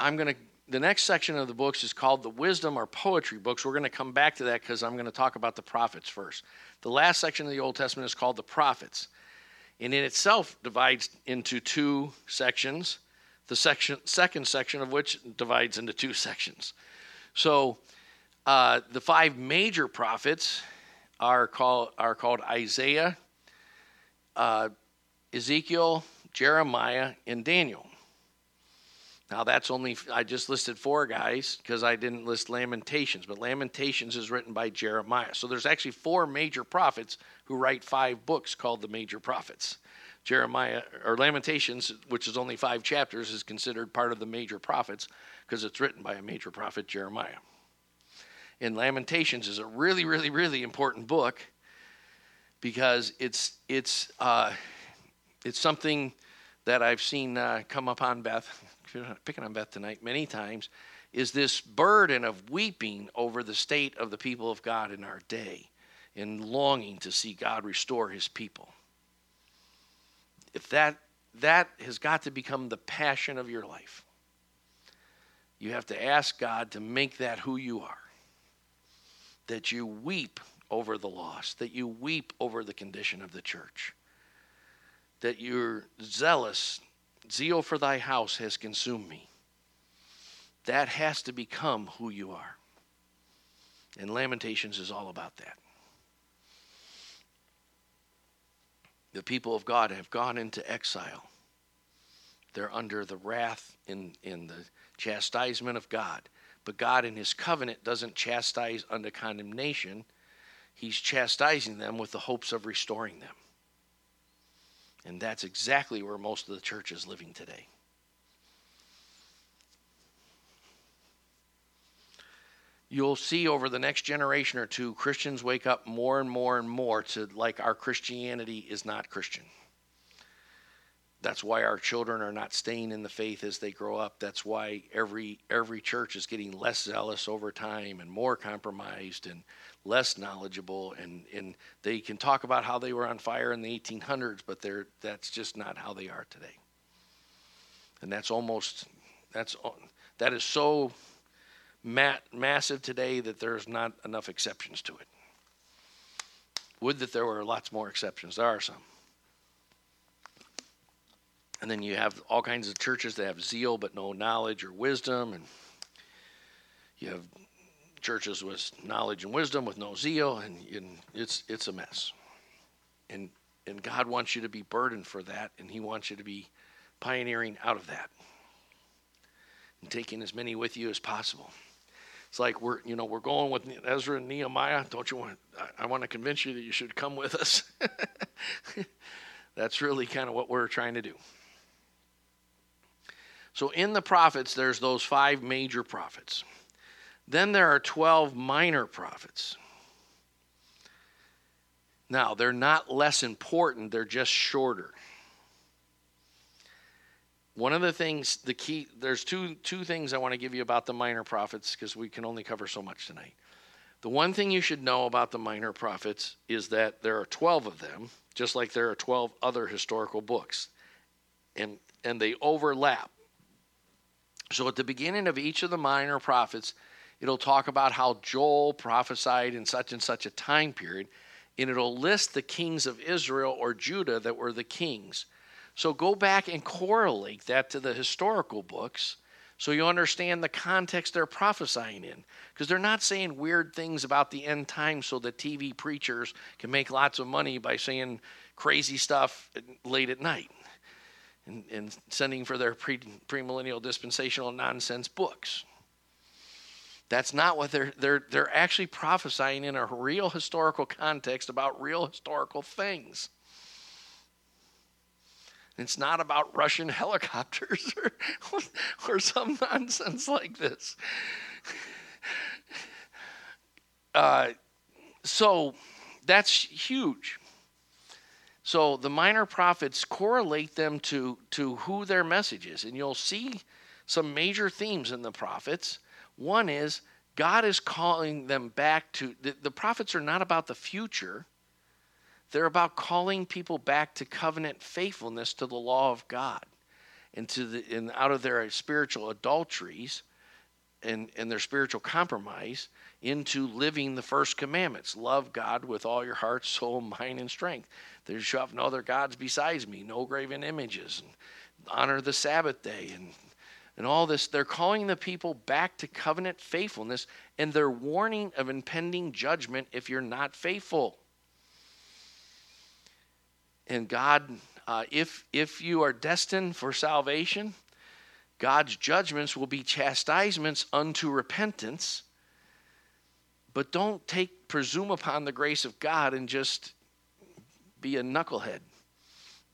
I'm going to, the next section of the books is called the wisdom or poetry books. We're going to come back to that because I'm going to talk about the prophets first. The last section of the Old Testament is called the prophets. And in itself divides into two sections, the section, second section of which divides into two sections. So uh, the five major prophets are called, are called Isaiah, uh, Ezekiel, Jeremiah, and Daniel. Now, that's only, I just listed four guys because I didn't list Lamentations, but Lamentations is written by Jeremiah. So there's actually four major prophets who write five books called the major prophets. Jeremiah, or Lamentations, which is only five chapters, is considered part of the major prophets because it's written by a major prophet, Jeremiah. And Lamentations is a really, really, really important book because it's, it's, uh, it's something that I've seen uh, come upon Beth, picking on Beth tonight many times, is this burden of weeping over the state of the people of God in our day and longing to see God restore his people. If that that has got to become the passion of your life. You have to ask God to make that who you are. That you weep over the lost, that you weep over the condition of the church that you're zealous. Zeal for thy house has consumed me. That has to become who you are. And Lamentations is all about that. The people of God have gone into exile. They're under the wrath in, in the chastisement of God. But God, in His covenant, doesn't chastise under condemnation. He's chastising them with the hopes of restoring them. And that's exactly where most of the church is living today. You'll see over the next generation or two, Christians wake up more and more and more to like our Christianity is not Christian. That's why our children are not staying in the faith as they grow up. That's why every every church is getting less zealous over time and more compromised and less knowledgeable and, and they can talk about how they were on fire in the 1800s but they're that's just not how they are today and that's almost that's that is so mat, massive today that there's not enough exceptions to it would that there were lots more exceptions there are some and then you have all kinds of churches that have zeal but no knowledge or wisdom and you have churches with knowledge and wisdom with no zeal, and, and it's it's a mess. And and God wants you to be burdened for that, and He wants you to be pioneering out of that and taking as many with you as possible. It's like we're you know we're going with Ezra and Nehemiah. Don't you want? I, I want to convince you that you should come with us. That's really kind of what we're trying to do. So in the prophets, there's those five major prophets. Then there are 12 minor prophets. Now, they're not less important, they're just shorter. One of the things, the key, there's two two things I want to give you about the minor prophets because we can only cover so much tonight. The one thing you should know about the minor prophets is that there are 12 of them, just like there are 12 other historical books. And and they overlap. So at the beginning of each of the minor prophets, it'll talk about how Joel prophesied in such and such a time period, and it'll list the kings of Israel or Judah that were the kings. So go back and correlate that to the historical books so you understand the context they're prophesying in. Because they're not saying weird things about the end times so that TV preachers can make lots of money by saying crazy stuff late at night and, and sending for their pre, premillennial dispensational nonsense books. That's not what they're they're they're actually prophesying in a real historical context about real historical things. It's not about Russian helicopters or, or some nonsense like this. Uh, so that's huge. So the minor prophets correlate them to, to who their message is. And you'll see some major themes in the prophets. One is God is calling them back to the, the prophets are not about the future. They're about calling people back to covenant faithfulness to the law of God and to the and out of their spiritual adulteries and, and their spiritual compromise into living the first commandments. Love God with all your heart, soul, mind, and strength. There shall have no other gods besides me, no graven images, and honor the Sabbath day and and all this. They're calling the people back to covenant faithfulness, and they're warning of impending judgment if you're not faithful. And God, uh, if if you are destined for salvation, God's judgments will be chastisements unto repentance. But don't take presume upon the grace of God and just be a knucklehead.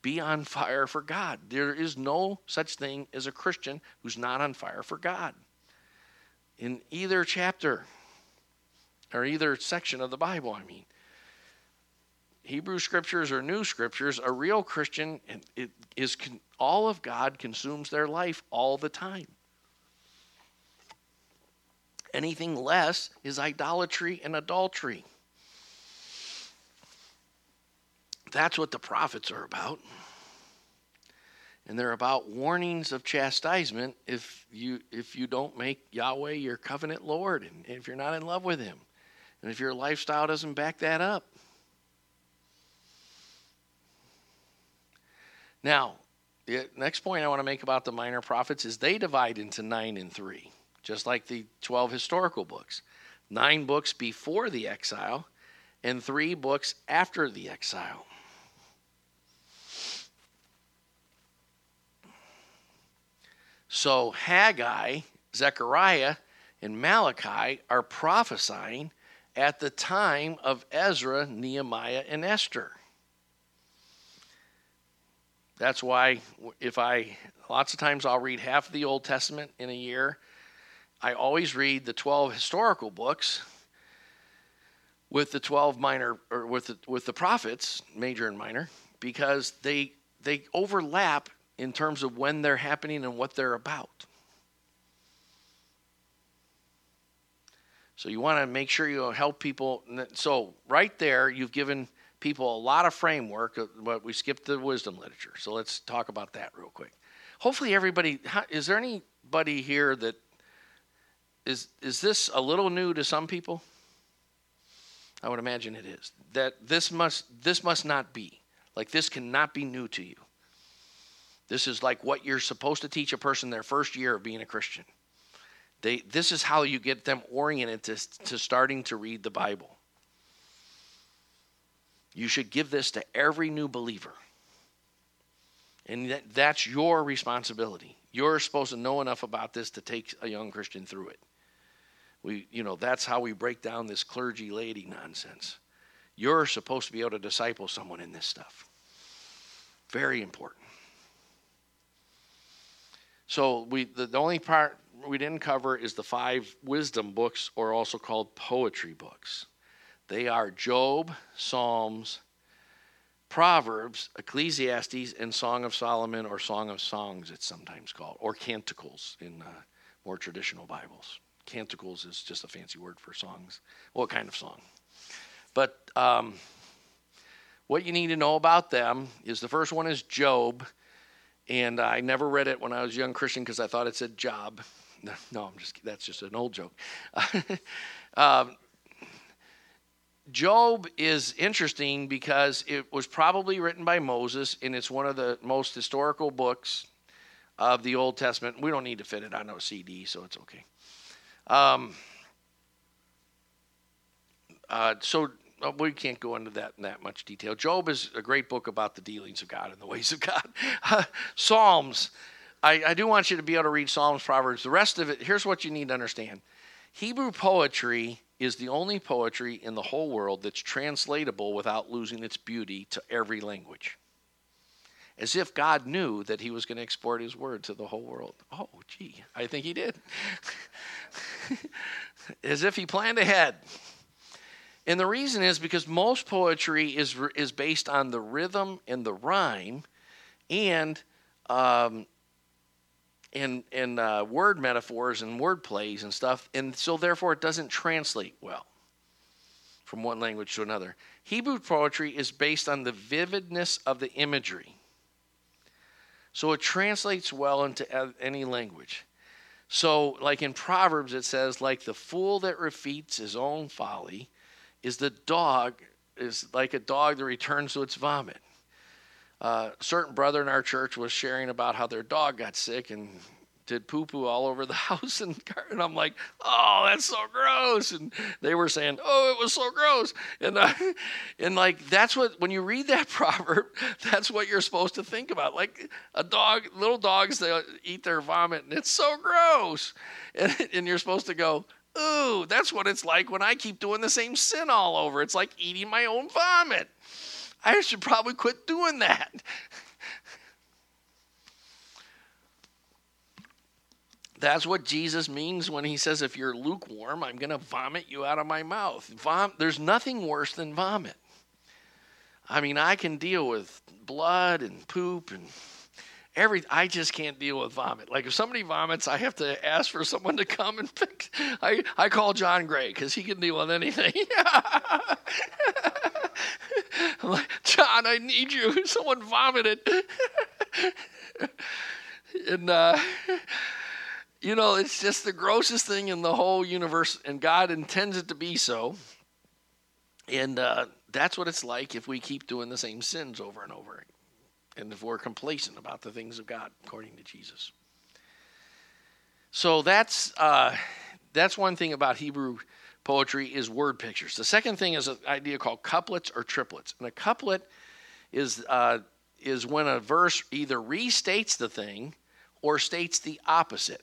Be on fire for God. There is no such thing as a Christian who's not on fire for God. In either chapter or either section of the Bible, I mean. Hebrew scriptures or new scriptures, a real Christian it is all of God consumes their life all the time. Anything less is idolatry and adultery. That's what the prophets are about. And they're about warnings of chastisement if you if you don't make Yahweh your covenant Lord and if you're not in love with him. And if your lifestyle doesn't back that up. Now, the next point I want to make about the minor prophets is they divide into 9 and 3, just like the 12 historical books. 9 books before the exile and 3 books after the exile. So Haggai, Zechariah, and Malachi are prophesying at the time of Ezra, Nehemiah, and Esther. That's why if I lots of times I'll read half of the Old Testament in a year. I always read the 12 historical books with the 12 minor or with the, with the prophets, major and minor, because they they overlap in terms of when they're happening and what they're about. So you want to make sure you help people. So right there, you've given people a lot of framework, uh, but we skipped the wisdom literature. So let's talk about that real quick. Hopefully, everybody is there anybody here that is is this a little new to some people? I would imagine it is. That this must this must not be like this cannot be new to you. This is like what you're supposed to teach a person their first year of being a Christian. They, this is how you get them oriented to, to starting to read the Bible. You should give this to every new believer. And that, that's your responsibility. You're supposed to know enough about this to take a young Christian through it. We, you know, that's how we break down this clergy laity nonsense. You're supposed to be able to disciple someone in this stuff. Very important. So we the, the only part we didn't cover is the five wisdom books, or also called poetry books. They are Job, Psalms, Proverbs, Ecclesiastes, and Song of Solomon, or Song of Songs, it's sometimes called, or Canticles in uh, more traditional Bibles. Canticles is just a fancy word for songs. What kind of song? But um, what you need to know about them is the first one is Job, and I never read it when I was a young Christian because I thought it said job. No, I'm just that's just an old joke. um, Job is interesting because it was probably written by Moses, and it's one of the most historical books of the Old Testament. We don't need to fit it on a CD, so it's okay. Um, uh, so uh, we can't go into that in that much detail. Job is a great book about the dealings of God and the ways of God. Psalms, I, I do want you to be able to read Psalms, Proverbs. The rest of it, here's what you need to understand Hebrew poetry is the only poetry in the whole world that's translatable without losing its beauty to every language. As if God knew that he was going to export his word to the whole world. Oh, gee, I think he did. As if he planned ahead. And the reason is because most poetry is, is based on the rhythm and the rhyme and um, in in uh, word metaphors and word plays and stuff, and so therefore it doesn't translate well from one language to another. Hebrew poetry is based on the vividness of the imagery, so it translates well into any language. So, like in Proverbs, it says, "Like the fool that refeats his own folly, is the dog is like a dog that returns to its vomit." Uh, certain brother in our church was sharing about how their dog got sick and did poo poo all over the house and, and I'm like, oh, that's so gross. And they were saying, oh, it was so gross. And uh, and like that's what when you read that proverb, that's what you're supposed to think about. Like a dog, little dogs, they eat their vomit and it's so gross. And, and you're supposed to go, ooh, that's what it's like when I keep doing the same sin all over. It's like eating my own vomit. I should probably quit doing that. That's what Jesus means when he says, if you're lukewarm, I'm going to vomit you out of my mouth. Vom- There's nothing worse than vomit. I mean, I can deal with blood and poop and every I just can't deal with vomit. Like if somebody vomits, I have to ask for someone to come and fix. I I call John Gray because he can deal with anything. I'm like, John, I need you. Someone vomited. and, uh, you know, it's just the grossest thing in the whole universe, and God intends it to be so. And uh, that's what it's like if we keep doing the same sins over and over, and if we're complacent about the things of God, according to Jesus. So that's uh, that's one thing about Hebrew poetry is word pictures. The second thing is an idea called couplets or triplets. And a couplet is, uh, is when a verse either restates the thing or states the opposite.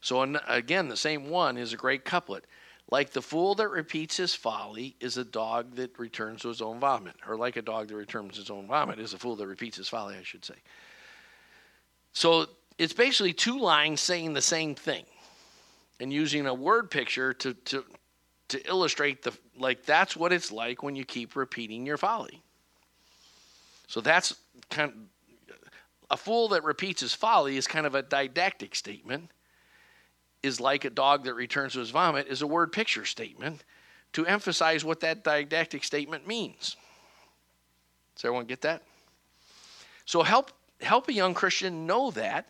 So, again, the same one is a great couplet. Like the fool that repeats his folly is a dog that returns to his own vomit. Or like a dog that returns his own vomit is a fool that repeats his folly, I should say. So it's basically two lines saying the same thing and using a word picture to, to, to illustrate the, like, that's what it's like when you keep repeating your folly. So that's kind of, a fool that repeats his folly is kind of a didactic statement, is like a dog that returns to his vomit, is a word picture statement to emphasize what that didactic statement means. Does everyone get that? So help help a young Christian know that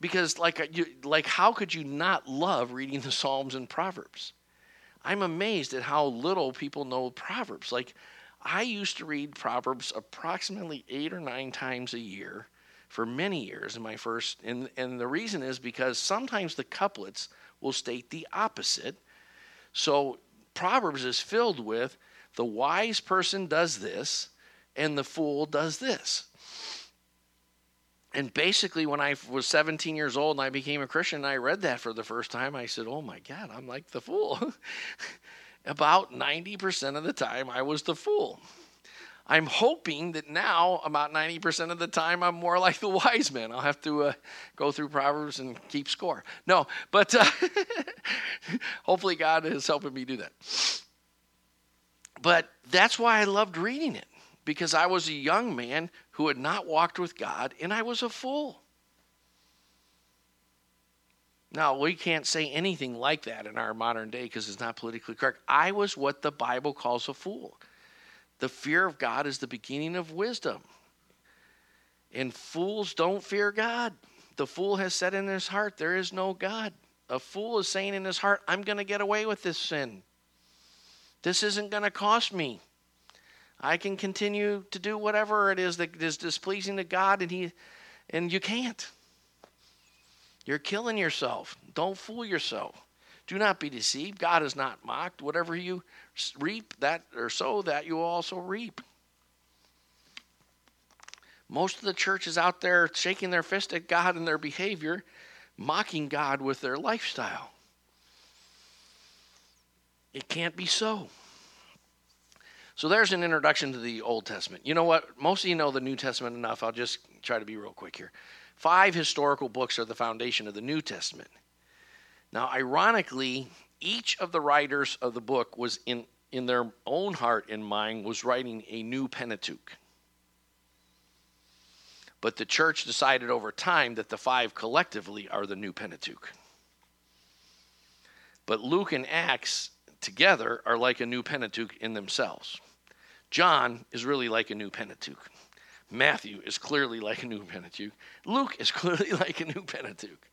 because like you, like how could you not love reading the Psalms and Proverbs? I'm amazed at how little people know Proverbs. Like I used to read Proverbs approximately 8 or 9 times a year for many years in my first and and the reason is because sometimes the couplets will state the opposite. So Proverbs is filled with the wise person does this and the fool does this. And basically when i was 17 years old and i became a christian and i read that for the first time i said oh my god i'm like the fool. About 90% of the time i was the fool i'm hoping that now about 90% of the time i'm more like the wise man i'll have to uh, go through proverbs and keep score no but uh, hopefully god is helping me do that but that's why i loved reading it because I was a young man who had not walked with God and I was a fool. Now, we can't say anything like that in our modern day because it's not politically correct. I was what the Bible calls a fool. The fear of God is the beginning of wisdom. And fools don't fear God. The fool has said in his heart, There is no God. A fool is saying in his heart, I'm going to get away with this sin. This isn't going to cost me. I can continue to do whatever it is that is displeasing to God, and He, and you can't. You're killing yourself. Don't fool yourself. Do not be deceived. God is not mocked. Whatever you reap, that or sow, that you also reap. Most of the church is out there shaking their fist at God and their behavior, mocking God with their lifestyle. It can't be so. So there's an introduction to the Old Testament. You know what? Most of you know the New Testament enough. I'll just try to be real quick here. Five historical books are the foundation of the New Testament. Now, ironically, each of the writers of the book was in, in their own heart and mind was writing a new Pentateuch. But the church decided over time that the five collectively are the new Pentateuch. But Luke and Acts together are like a new Pentateuch in themselves. John is really like a new Pentateuch. Matthew is clearly like a new Pentateuch. Luke is clearly like a new Pentateuch.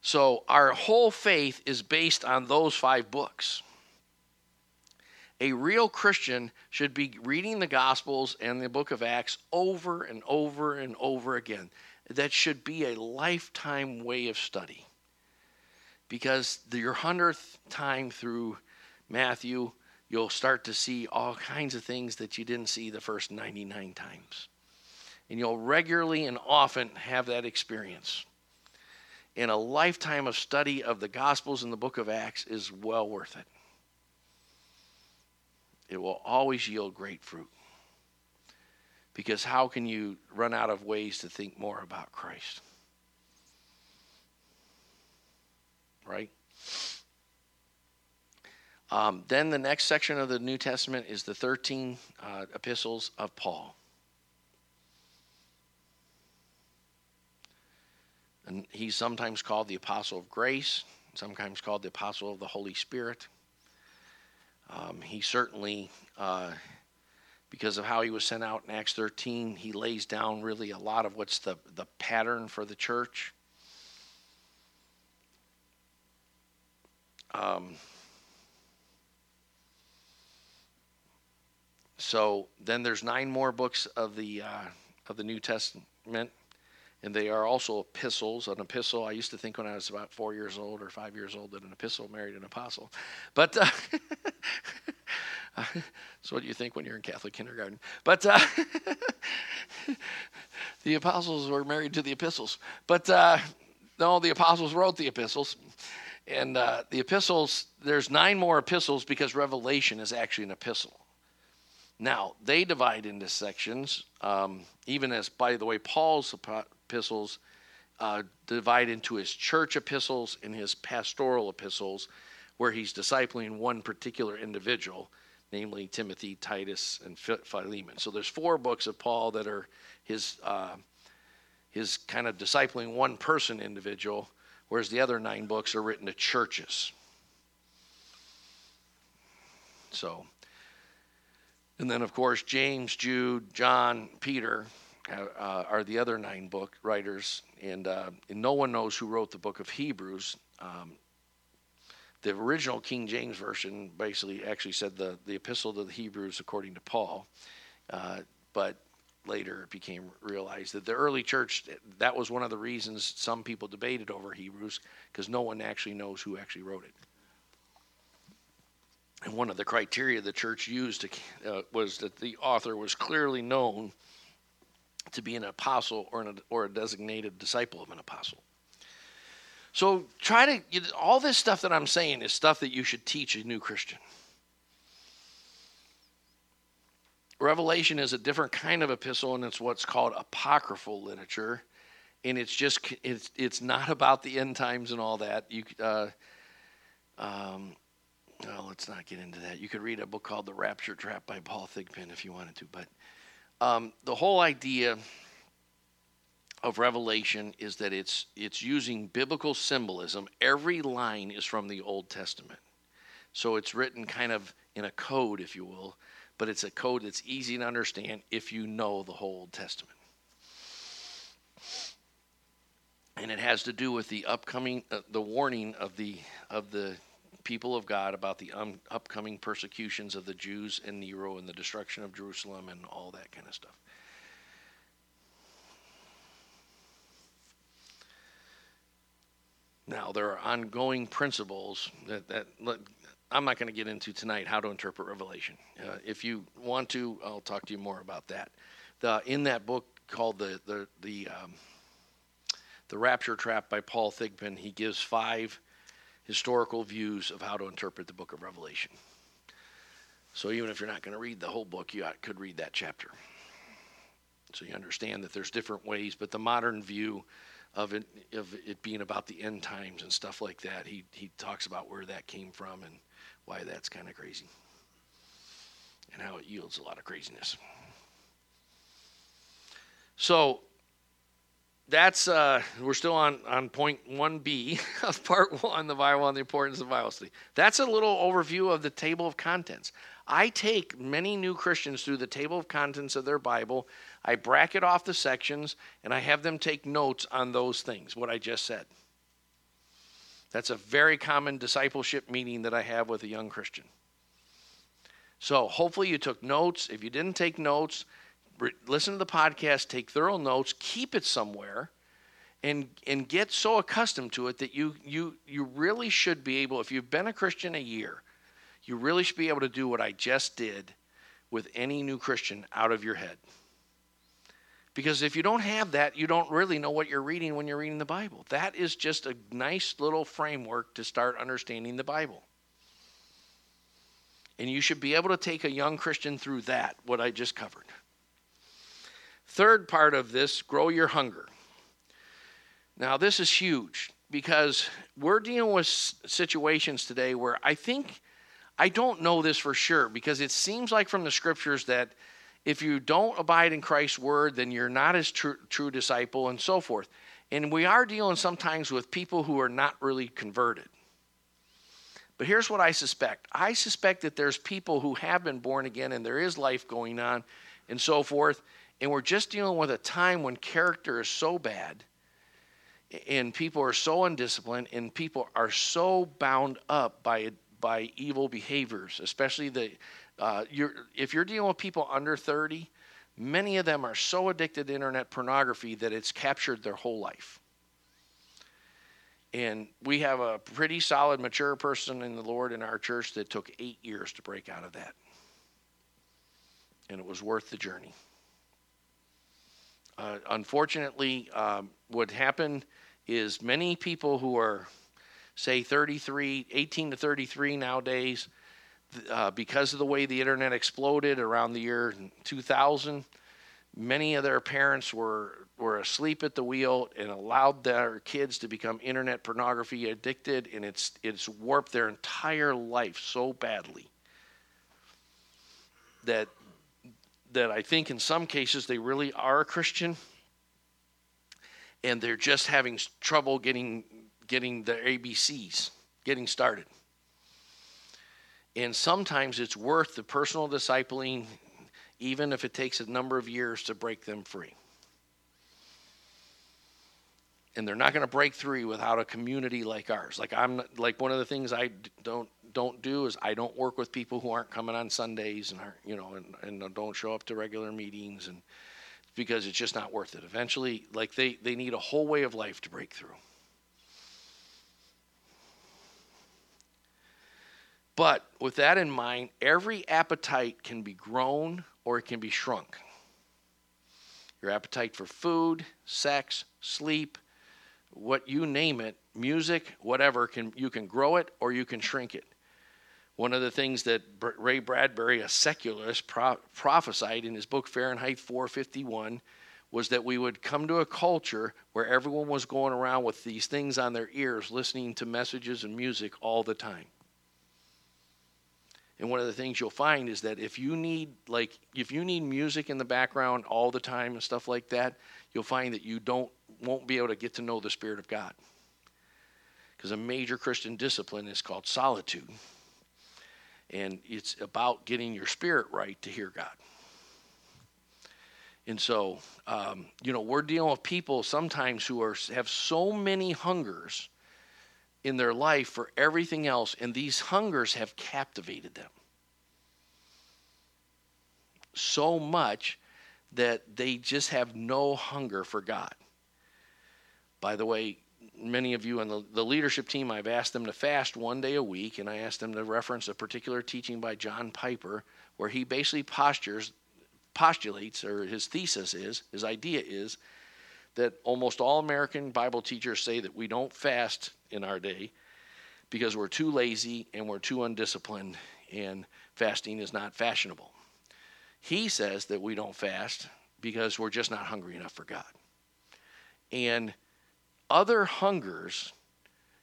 So our whole faith is based on those five books a real Christian should be reading the Gospels and the book of Acts over and over and over again. That should be a lifetime way of study. Because your hundredth time through Matthew, you'll start to see all kinds of things that you didn't see the first 99 times. And you'll regularly and often have that experience. And a lifetime of study of the Gospels and the book of Acts is well worth it it will always yield great fruit. Because how can you run out of ways to think more about Christ? Right? Um, then the next section of the New Testament is the 13 uh, epistles of Paul. And he's sometimes called the apostle of grace, sometimes called the apostle of the Holy Spirit. Um, he certainly, uh, because of how he was sent out in Acts 13, he lays down really a lot of what's the, the pattern for the church. Um, so then there's nine more books of the uh, of the New Testament and they are also epistles. An epistle, I used to think when I was about four years old or five years old that an epistle married an apostle. But uh, that's what do you think when you're in Catholic kindergarten. But uh, the apostles were married to the epistles. But uh, no, the apostles wrote the epistles. And uh, the epistles, there's nine more epistles because Revelation is actually an epistle. Now, they divide into sections, um, even as, by the way, Paul's epistles uh, divide into his church epistles and his pastoral epistles, where he's discipling one particular individual, namely Timothy, Titus, and Philemon. So there's four books of Paul that are his uh, his kind of discipling one person individual, whereas the other nine books are written to churches. So, and then of course James, Jude, John, Peter uh, are the other nine book writers, and, uh, and, no one knows who wrote the book of Hebrews. Um, the original King James version basically actually said the, the epistle to the Hebrews according to Paul, uh, but later it became realized that the early church that was one of the reasons some people debated over Hebrews because no one actually knows who actually wrote it. And one of the criteria the church used to, uh, was that the author was clearly known to be an apostle or, an, or a designated disciple of an apostle. So try to, all this stuff that I'm saying is stuff that you should teach a new Christian. Revelation is a different kind of epistle, and it's what's called apocryphal literature, and it's just it's it's not about the end times and all that. You uh, um, well, let's not get into that. You could read a book called The Rapture Trap by Paul Thigpen if you wanted to. But um, the whole idea of Revelation is that it's it's using biblical symbolism. Every line is from the Old Testament, so it's written kind of in a code, if you will, but it's a code that's easy to understand if you know the whole Old Testament. And it has to do with the upcoming, uh, the warning of the of the people of God about the um, upcoming persecutions of the Jews and Nero and the destruction of Jerusalem and all that kind of stuff. Now, there are ongoing principles that, that I'm not going to get into tonight how to interpret Revelation. Uh, if you want to, I'll talk to you more about that. The, in that book called the the the, um, the Rapture Trap by Paul Thigpen, he gives five historical views of how to interpret the book of Revelation. So even if you're not going to read the whole book, you could read that chapter. So you understand that there's different ways, but the modern view of it, of it being about the end times and stuff like that. He, he talks about where that came from and why that's kind of crazy and how it yields a lot of craziness. So that's uh, we're still on on point one B of part one, the Bible and the importance of Bible study. That's a little overview of the table of contents. I take many new Christians through the table of contents of their Bible. I bracket off the sections and I have them take notes on those things, what I just said. That's a very common discipleship meeting that I have with a young Christian. So hopefully you took notes. If you didn't take notes, listen to the podcast, take thorough notes, keep it somewhere, and and get so accustomed to it that you you you really should be able. If you've been a Christian a year, you really should be able to do what I just did with any new Christian out of your head. Because if you don't have that, you don't really know what you're reading when you're reading the Bible. That is just a nice little framework to start understanding the Bible. And you should be able to take a young Christian through that, what I just covered. Third part of this grow your hunger. Now, this is huge because we're dealing with situations today where I think, I don't know this for sure because it seems like from the scriptures that if you don't abide in Christ's word, then you're not his true, true disciple and so forth. And we are dealing sometimes with people who are not really converted. But here's what I suspect I suspect that there's people who have been born again and there is life going on and so forth and we're just dealing with a time when character is so bad and people are so undisciplined and people are so bound up by by evil behaviors, especially the uh, you're, if you're dealing with people under 30, many of them are so addicted to internet pornography that it's captured their whole life. And we have a pretty solid, mature person in the Lord in our church that took eight years to break out of that. And it was worth the journey. Uh, unfortunately, um, what happened is many people who are, say, 33, 18 to 33 nowadays, uh, because of the way the internet exploded around the year 2000, many of their parents were were asleep at the wheel and allowed their kids to become internet pornography addicted, and it's it's warped their entire life so badly that that I think in some cases they really are a Christian and they're just having trouble getting getting the ABCs, getting started. And sometimes it's worth the personal discipling, even if it takes a number of years to break them free. And they're not going to break free without a community like ours. Like I'm like one of the things I don't don't do is I don't work with people who aren't coming on Sundays and you know, and, and don't show up to regular meetings and because it's just not worth it. Eventually, like they, they need a whole way of life to break through. But with that in mind, every appetite can be grown or it can be shrunk. Your appetite for food, sex, sleep, what you name it, music, whatever, can you can grow it or you can shrink it. One of the things that Ray Bradbury, a secularist, pro- prophesied in his book Fahrenheit 451 was that we would come to a culture where everyone was going around with these things on their ears, listening to messages and music all the time. And one of the things you'll find is that if you need like if you need music in the background all the time and stuff like that, you'll find that you don't won't be able to get to know the spirit of God. Because a major Christian discipline is called solitude. And it's about getting your spirit right to hear God. And so, um, you know, we're dealing with people sometimes who are have so many hungers in their life for everything else, and these hungers have captivated them so much that they just have no hunger for God. By the way, many of you on the, the leadership team, I've asked them to fast one day a week, and I asked them to reference a particular teaching by John Piper, where he basically postures, postulates, or his thesis is, his idea is, that almost all American Bible teachers say that we don't fast in our day because we're too lazy and we're too undisciplined, and fasting is not fashionable. He says that we don't fast because we're just not hungry enough for God. And other hungers,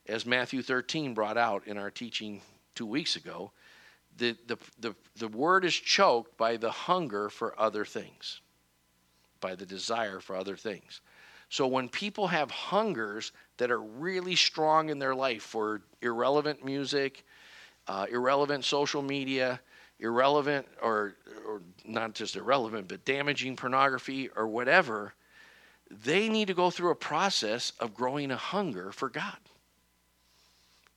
as Matthew 13 brought out in our teaching two weeks ago, the, the, the, the word is choked by the hunger for other things, by the desire for other things. So when people have hungers that are really strong in their life for irrelevant music, uh, irrelevant social media, irrelevant or, or not just irrelevant, but damaging pornography or whatever, they need to go through a process of growing a hunger for God.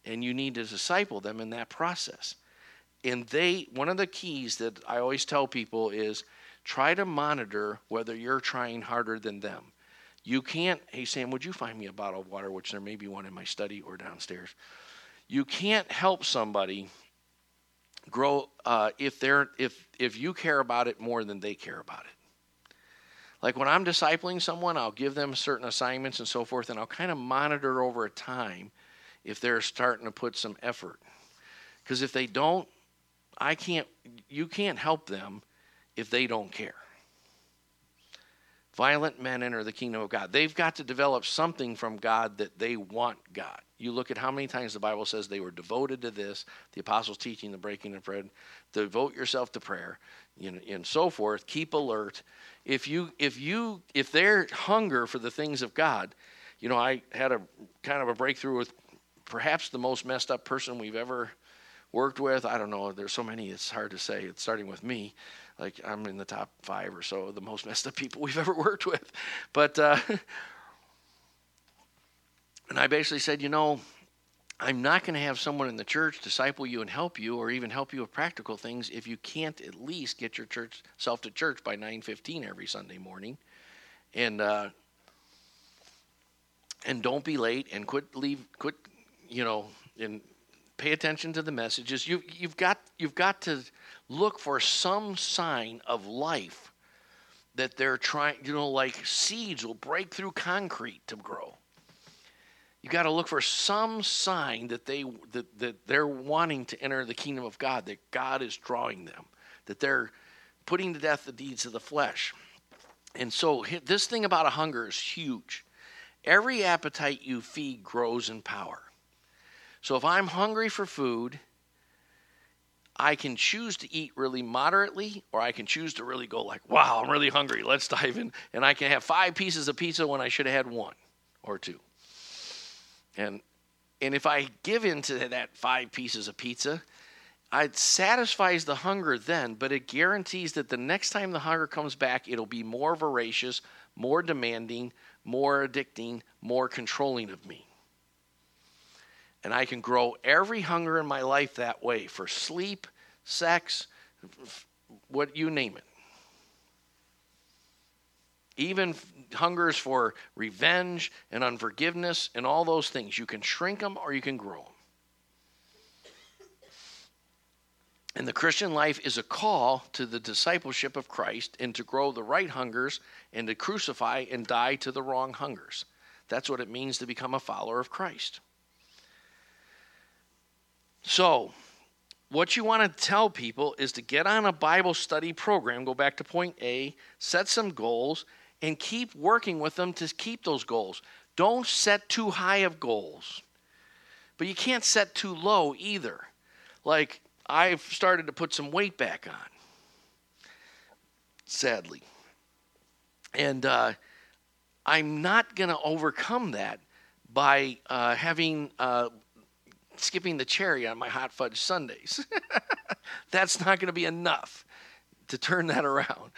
And you need to disciple them in that process. And they, one of the keys that I always tell people is try to monitor whether you're trying harder than them. You can't, hey Sam, would you find me a bottle of water, which there may be one in my study or downstairs. You can't help somebody grow uh, if they're if if you care about it more than they care about it. Like when I'm discipling someone, I'll give them certain assignments and so forth, and I'll kind of monitor over time if they're starting to put some effort. Because if they don't, I can't, you can't help them if they don't care. Violent men enter the kingdom of God. They've got to develop something from God that they want God. You look at how many times the Bible says they were devoted to this, the apostles teaching the breaking of bread, devote yourself to prayer, you know, and so forth. Keep alert. If you if you if their hunger for the things of God, you know, I had a kind of a breakthrough with perhaps the most messed up person we've ever worked with. I don't know. There's so many. It's hard to say. It's starting with me like I'm in the top five or so of the most messed up people we've ever worked with. But uh, and I basically said, you know, I'm not going to have someone in the church disciple you and help you, or even help you with practical things, if you can't at least get your church self to church by 9:15 every Sunday morning, and uh, and don't be late, and quit leave, quit, you know, and pay attention to the messages. You you've got you've got to look for some sign of life that they're trying, you know, like seeds will break through concrete to grow. You got to look for some sign that they that, that they're wanting to enter the kingdom of God, that God is drawing them, that they're putting to death the deeds of the flesh. And so this thing about a hunger is huge. Every appetite you feed grows in power. So if I'm hungry for food I can choose to eat really moderately, or I can choose to really go like, wow, I'm really hungry. Let's dive in. And I can have five pieces of pizza when I should have had one or two. And and if I give in to that five pieces of pizza, it satisfies the hunger then, but it guarantees that the next time the hunger comes back, it'll be more voracious, more demanding, more addicting, more controlling of me. And I can grow every hunger in my life that way for sleep, sex, what you name it. Even hungers for revenge and unforgiveness and all those things. You can shrink them or you can grow them. And the Christian life is a call to the discipleship of Christ and to grow the right hungers and to crucify and die to the wrong hungers. That's what it means to become a follower of Christ. So, what you want to tell people is to get on a Bible study program, go back to point A, set some goals, and keep working with them to keep those goals. Don't set too high of goals, but you can't set too low either. Like, I've started to put some weight back on, sadly. And uh, I'm not going to overcome that by uh, having uh, skipping the cherry on my hot fudge sundaes. That's not going to be enough to turn that around.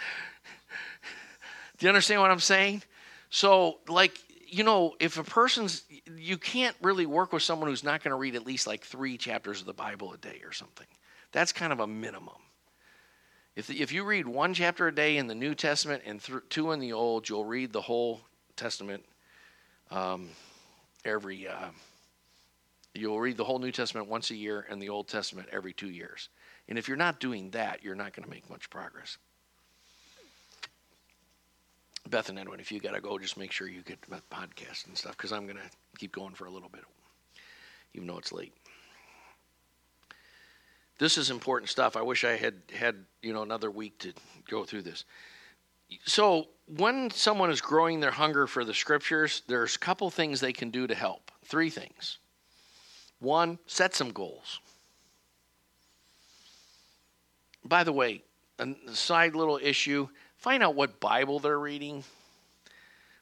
Do you understand what I'm saying? So, like, you know, if a person's, you can't really work with someone who's not going to read at least like three chapters of the Bible a day or something. That's kind of a minimum. If, if you read one chapter a day in the New Testament and th- two in the Old, you'll read the whole Testament um, every. Uh, you'll read the whole New Testament once a year and the Old Testament every two years. And if you're not doing that, you're not going to make much progress. Beth and Edwin, if you got to go, just make sure you get the podcast and stuff because I'm going to keep going for a little bit, even though it's late. This is important stuff. I wish I had had you know another week to go through this. So when someone is growing their hunger for the scriptures, there's a couple things they can do to help. Three things. One, set some goals. By the way, a side little issue find out what Bible they're reading.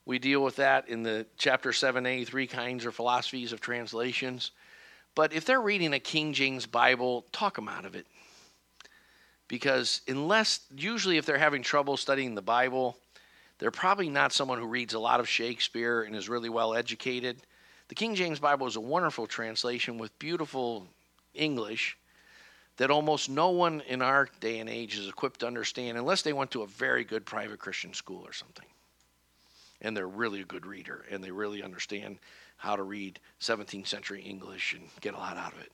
We deal with that in the chapter 7a, three kinds or philosophies of translations. But if they're reading a King James Bible, talk them out of it. Because unless, usually, if they're having trouble studying the Bible, they're probably not someone who reads a lot of Shakespeare and is really well educated. The King James Bible is a wonderful translation with beautiful English that almost no one in our day and age is equipped to understand unless they went to a very good private Christian school or something. And they're really a good reader and they really understand how to read 17th century English and get a lot out of it.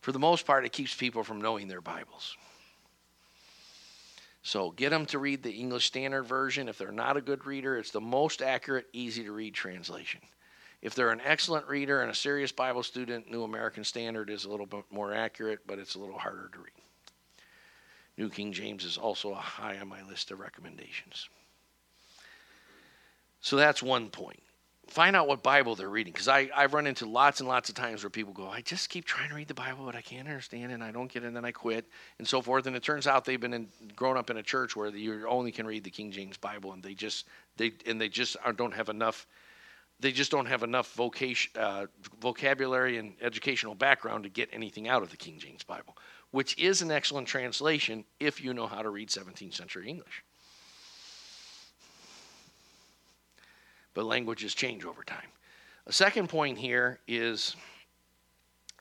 For the most part, it keeps people from knowing their Bibles. So get them to read the English Standard Version. If they're not a good reader, it's the most accurate, easy to read translation. If they're an excellent reader and a serious Bible student, New American Standard is a little bit more accurate, but it's a little harder to read. New King James is also high on my list of recommendations. So that's one point. Find out what Bible they're reading. Because I've run into lots and lots of times where people go, I just keep trying to read the Bible, but I can't understand it, and I don't get it, and then I quit, and so forth. And it turns out they've been in, grown up in a church where you only can read the King James Bible, and they just they and they just don't have enough they just don't have enough vocation, uh, vocabulary and educational background to get anything out of the King James Bible, which is an excellent translation if you know how to read 17th century English. But languages change over time. A second point here is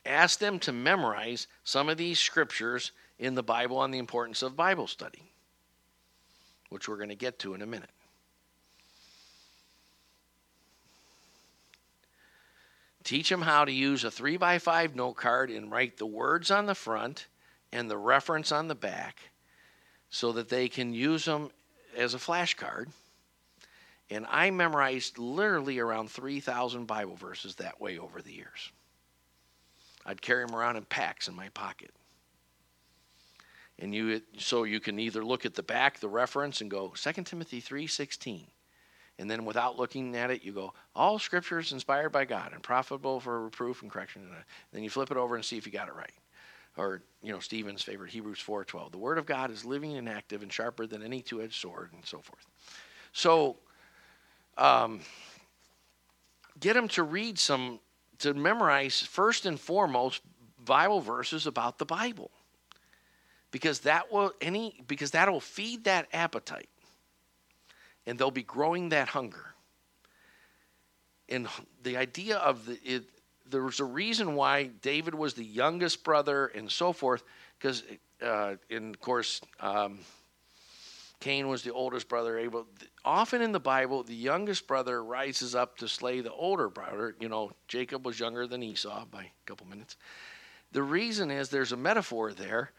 ask them to memorize some of these scriptures in the Bible on the importance of Bible study, which we're going to get to in a minute. Teach them how to use a 3 by 5 note card and write the words on the front and the reference on the back so that they can use them as a flashcard. And I memorized literally around 3,000 Bible verses that way over the years. I'd carry them around in packs in my pocket. And you so you can either look at the back, the reference, and go 2 Timothy 3:16 and then without looking at it, you go, all scripture is inspired by God and profitable for reproof and correction. And then you flip it over and see if you got it right. Or, you know, Stephen's favorite, Hebrews 4.12. The word of God is living and active and sharper than any two-edged sword and so forth. So, um, get them to read some, to memorize first and foremost Bible verses about the Bible. Because that will any because that will feed that appetite and they'll be growing that hunger. And the idea of the, it, there was a reason why David was the youngest brother and so forth, because, uh, and of course, um, Cain was the oldest brother. Abel. Often in the Bible, the youngest brother rises up to slay the older brother. You know, Jacob was younger than Esau by a couple minutes. The reason is there's a metaphor there.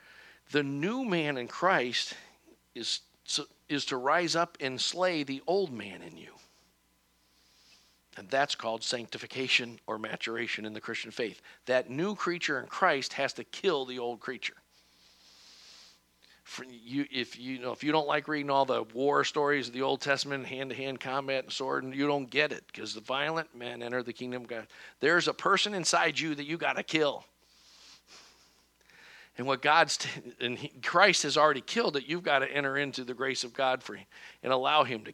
The new man in Christ is is to rise up and slay the old man in you. And that's called sanctification or maturation in the Christian faith. That new creature in Christ has to kill the old creature. You, if you know, if you don't like reading all the war stories of the Old Testament, hand-to-hand combat and sword, and you don't get it because the violent men enter the kingdom of God. There's a person inside you that you got to kill. And what God's t- and he, Christ has already killed it, you've got to enter into the grace of God for him and allow Him to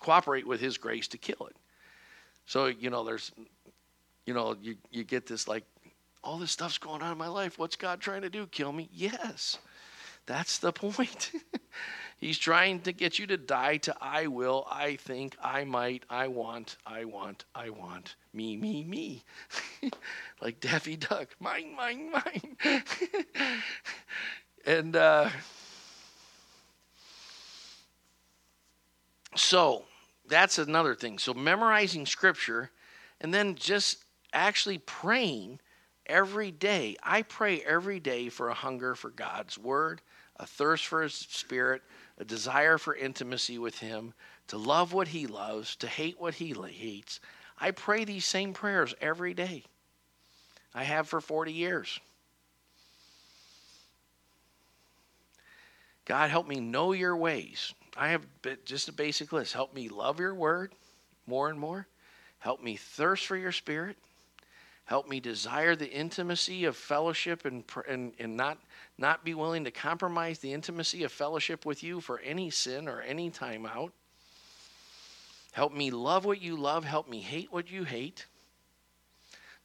cooperate with His grace to kill it. So you know, there's, you know, you you get this like, all this stuff's going on in my life. What's God trying to do? Kill me? Yes, that's the point. He's trying to get you to die to I will, I think, I might, I want, I want, I want, me, me, me. like Daffy Duck, mine, mine, mine. and uh, so that's another thing. So memorizing scripture and then just actually praying every day. I pray every day for a hunger for God's word, a thirst for his spirit a desire for intimacy with Him, to love what He loves, to hate what He hates. I pray these same prayers every day. I have for 40 years. God, help me know your ways. I have just a basic list. Help me love your word more and more. Help me thirst for your spirit. Help me desire the intimacy of fellowship and, and, and not, not be willing to compromise the intimacy of fellowship with you for any sin or any time out. Help me love what you love. Help me hate what you hate.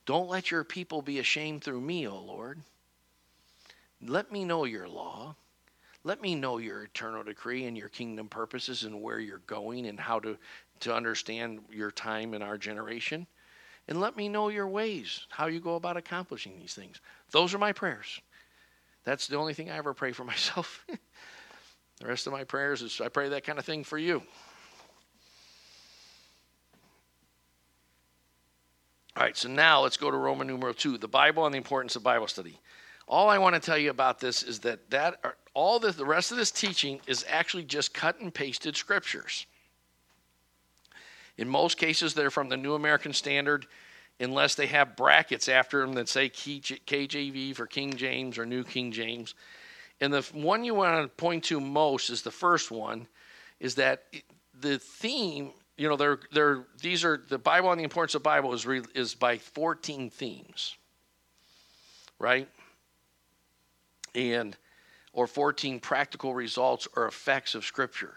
Don't let your people be ashamed through me, O Lord. Let me know your law. Let me know your eternal decree and your kingdom purposes and where you're going and how to, to understand your time in our generation and let me know your ways, how you go about accomplishing these things. Those are my prayers. That's the only thing I ever pray for myself. the rest of my prayers is I pray that kind of thing for you. All right, so now let's go to Roman numeral 2, the Bible and the importance of Bible study. All I want to tell you about this is that that all the, the rest of this teaching is actually just cut and pasted scriptures. In most cases, they're from the New American Standard, unless they have brackets after them that say KJV for King James or New King James. And the one you want to point to most is the first one, is that the theme, you know, they're, they're, these are the Bible and the importance of Bible is, re, is by 14 themes, right? And, or 14 practical results or effects of Scripture.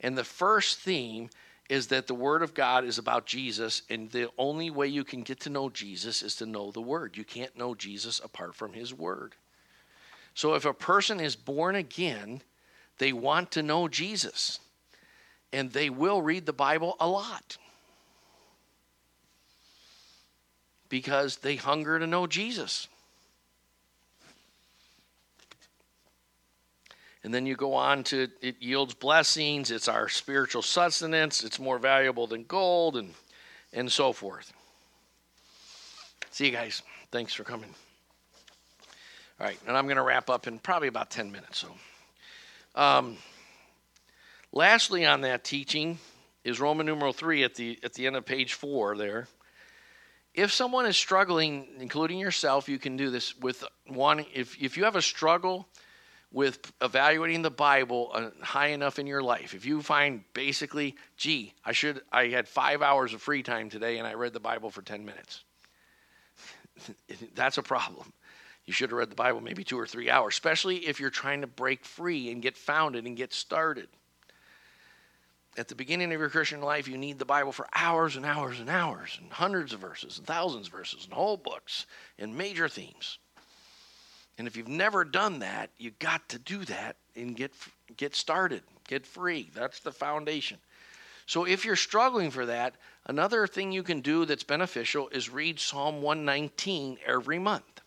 And the first theme is that the Word of God is about Jesus, and the only way you can get to know Jesus is to know the Word. You can't know Jesus apart from His Word. So if a person is born again, they want to know Jesus, and they will read the Bible a lot because they hunger to know Jesus. And then you go on to it yields blessings, it's our spiritual sustenance, it's more valuable than gold, and, and so forth. See you guys. Thanks for coming. All right, and I'm going to wrap up in probably about 10 minutes. So, um, lastly, on that teaching is Roman numeral 3 at the, at the end of page 4 there. If someone is struggling, including yourself, you can do this with one. If, if you have a struggle, with evaluating the Bible uh, high enough in your life. If you find basically, gee, I should I had 5 hours of free time today and I read the Bible for 10 minutes. That's a problem. You should have read the Bible maybe 2 or 3 hours, especially if you're trying to break free and get founded and get started. At the beginning of your Christian life, you need the Bible for hours and hours and hours, and hundreds of verses, and thousands of verses, and whole books, and major themes. And if you've never done that, you got to do that and get get started, get free. That's the foundation. So if you're struggling for that, another thing you can do that's beneficial is read Psalm 119 every month.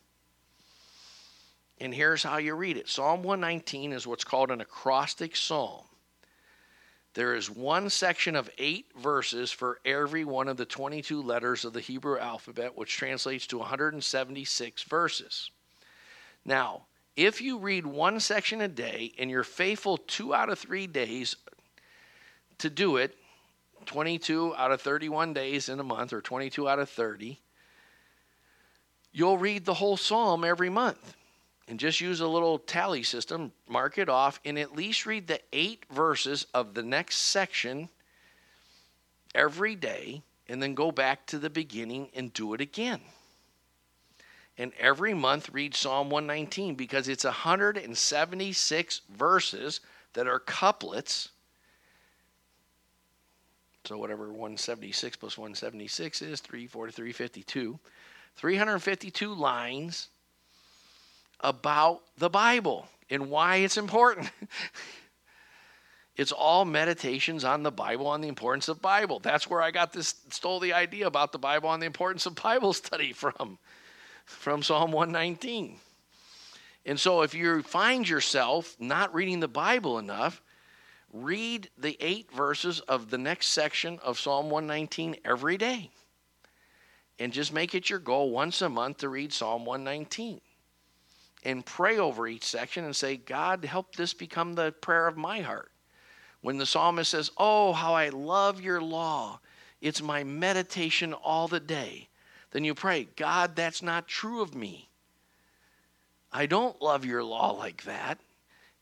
And here's how you read it. Psalm 119 is what's called an acrostic psalm. There is one section of eight verses for every one of the 22 letters of the Hebrew alphabet, which translates to 176 verses. Now, if you read one section a day and you're faithful two out of three days to do it, 22 out of 31 days in a month or 22 out of 30, you'll read the whole psalm every month. And just use a little tally system, mark it off, and at least read the eight verses of the next section every day, and then go back to the beginning and do it again. And every month read Psalm 119 because it's 176 verses that are couplets. So, whatever 176 plus 176 is, 340, 352. 352 lines about the Bible and why it's important. it's all meditations on the Bible, on the importance of Bible. That's where I got this, stole the idea about the Bible on the importance of Bible study from, from Psalm 119. And so if you find yourself not reading the Bible enough, read the eight verses of the next section of Psalm 119 every day. And just make it your goal once a month to read Psalm 119 and pray over each section and say, God, help this become the prayer of my heart. When the psalmist says, Oh, how I love your law, it's my meditation all the day, then you pray, God, that's not true of me. I don't love your law like that.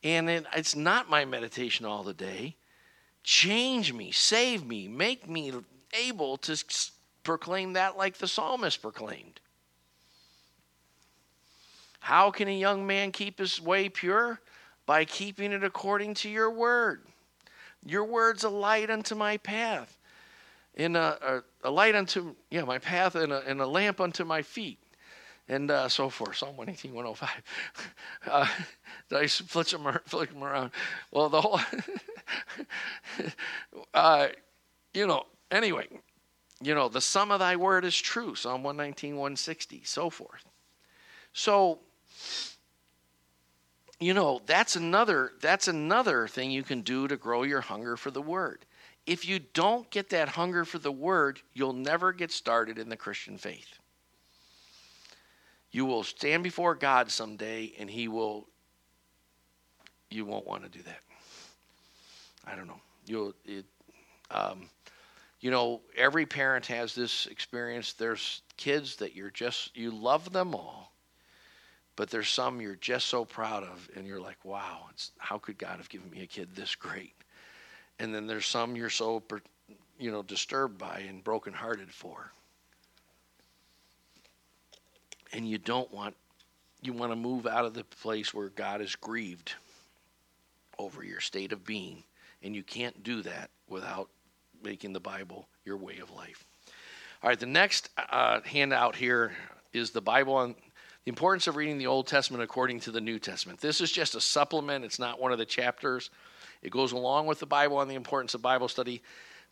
And it, it's not my meditation all the day. Change me, save me, make me able to proclaim that like the psalmist proclaimed. How can a young man keep his way pure? By keeping it according to your word. Your word's a light unto my path, and a, a, a light unto yeah my path, and a, and a lamp unto my feet, and uh, so forth. Psalm 118, 105. Uh, did I flick them, flick them around? Well, the whole, uh, you know, anyway, you know, the sum of thy word is true. Psalm 119, 160, so forth. So you know that's another that's another thing you can do to grow your hunger for the word if you don't get that hunger for the word you'll never get started in the christian faith. You will stand before god someday and he will you won't want to do that. I don't know. You'll it, um, you know every parent has this experience. There's kids that you're just you love them all but there's some you're just so proud of, and you're like, wow, how could God have given me a kid this great? And then there's some you're so, you know, disturbed by and brokenhearted for. And you don't want, you want to move out of the place where God is grieved over your state of being. And you can't do that without making the Bible your way of life. All right, the next uh, handout here is the Bible on the importance of reading the Old Testament according to the New Testament. This is just a supplement, it's not one of the chapters. It goes along with the Bible and the importance of Bible study,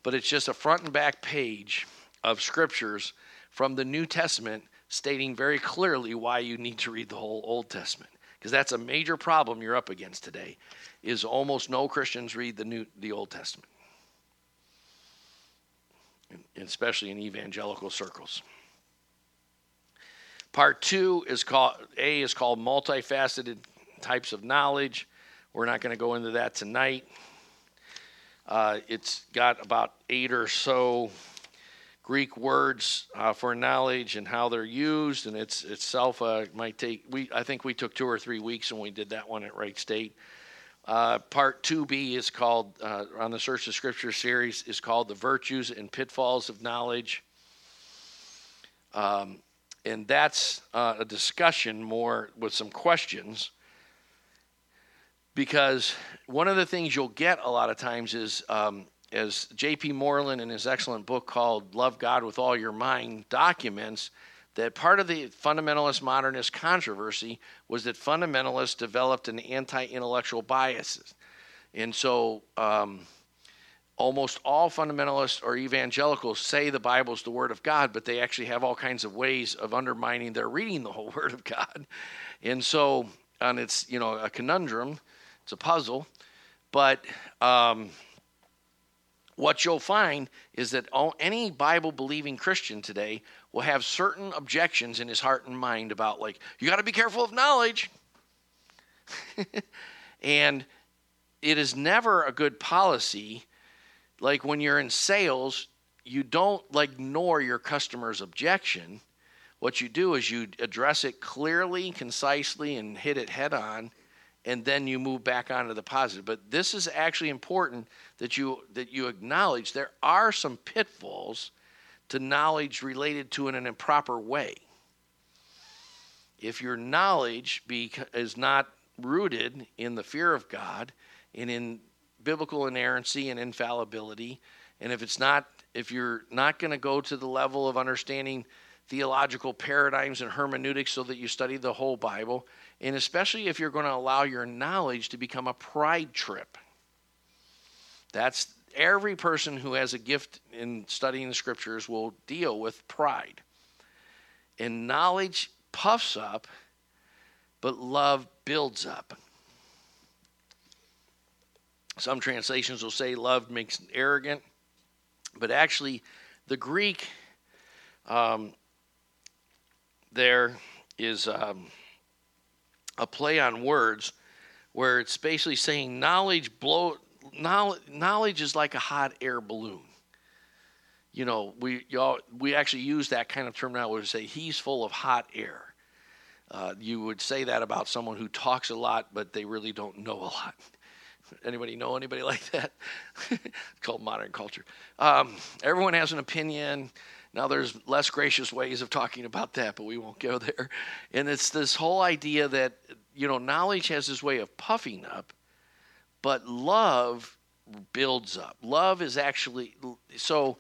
but it's just a front and back page of scriptures from the New Testament stating very clearly why you need to read the whole Old Testament. Because that's a major problem you're up against today, is almost no Christians read the new the Old Testament. Especially in evangelical circles. Part two is called A is called multifaceted types of knowledge. We're not going to go into that tonight. Uh, it's got about eight or so Greek words uh, for knowledge and how they're used, and it's itself uh, might take. We I think we took two or three weeks when we did that one at Wright State. Uh, part 2b is called uh, on the search of scripture series is called the virtues and pitfalls of knowledge um, and that's uh, a discussion more with some questions because one of the things you'll get a lot of times is um, as j.p moreland in his excellent book called love god with all your mind documents that part of the fundamentalist modernist controversy was that fundamentalists developed an anti-intellectual bias and so um, almost all fundamentalists or evangelicals say the Bible is the Word of God, but they actually have all kinds of ways of undermining their reading the whole Word of God. And so, and it's, you know, a conundrum, it's a puzzle. But um, what you'll find is that all, any Bible believing Christian today will have certain objections in his heart and mind about, like, you got to be careful of knowledge. and it is never a good policy like when you're in sales, you don't like ignore your customer's objection. What you do is you address it clearly, concisely, and hit it head on, and then you move back onto the positive. But this is actually important that you that you acknowledge there are some pitfalls to knowledge related to in an improper way. if your knowledge be, is not rooted in the fear of God and in biblical inerrancy and infallibility, and if it's not, if you're not going to go to the level of understanding theological paradigms and hermeneutics so that you study the whole Bible, and especially if you're going to allow your knowledge to become a pride trip. That's every person who has a gift in studying the scriptures will deal with pride. And knowledge puffs up, but love builds up. Some translations will say love makes arrogant, but actually, the Greek um, there is um, a play on words where it's basically saying knowledge blow knowledge, knowledge is like a hot air balloon. You know, we y'all we actually use that kind of terminology to say he's full of hot air. Uh, you would say that about someone who talks a lot, but they really don't know a lot. Anybody know anybody like that? it's called modern culture. Um, everyone has an opinion. Now, there's less gracious ways of talking about that, but we won't go there. And it's this whole idea that, you know, knowledge has this way of puffing up, but love builds up. Love is actually, so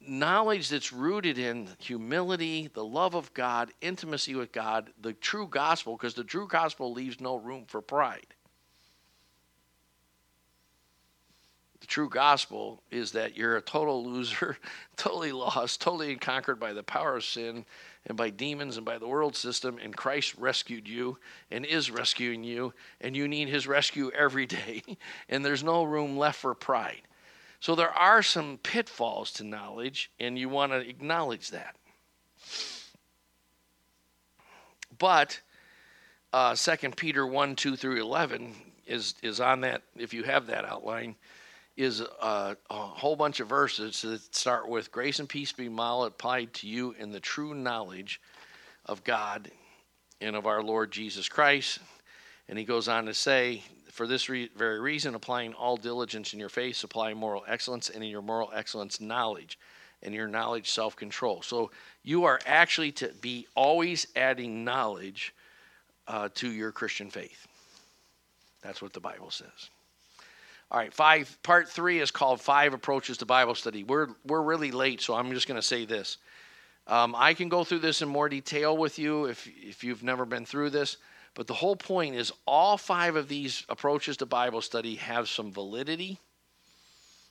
knowledge that's rooted in humility, the love of God, intimacy with God, the true gospel, because the true gospel leaves no room for pride. The true gospel is that you're a total loser, totally lost, totally conquered by the power of sin and by demons and by the world system, and Christ rescued you and is rescuing you, and you need his rescue every day, and there's no room left for pride. So there are some pitfalls to knowledge, and you want to acknowledge that. But uh, 2 Peter 1 2 through 11 is, is on that, if you have that outline, is a, a whole bunch of verses that start with grace and peace be multiplied to you in the true knowledge of God and of our Lord Jesus Christ. And he goes on to say, for this re- very reason, applying all diligence in your faith, supply moral excellence, and in your moral excellence, knowledge, and your knowledge, self control. So you are actually to be always adding knowledge uh, to your Christian faith. That's what the Bible says. All right, five. Part three is called Five Approaches to Bible Study. We're we're really late, so I'm just going to say this. Um, I can go through this in more detail with you if if you've never been through this. But the whole point is all five of these approaches to Bible study have some validity.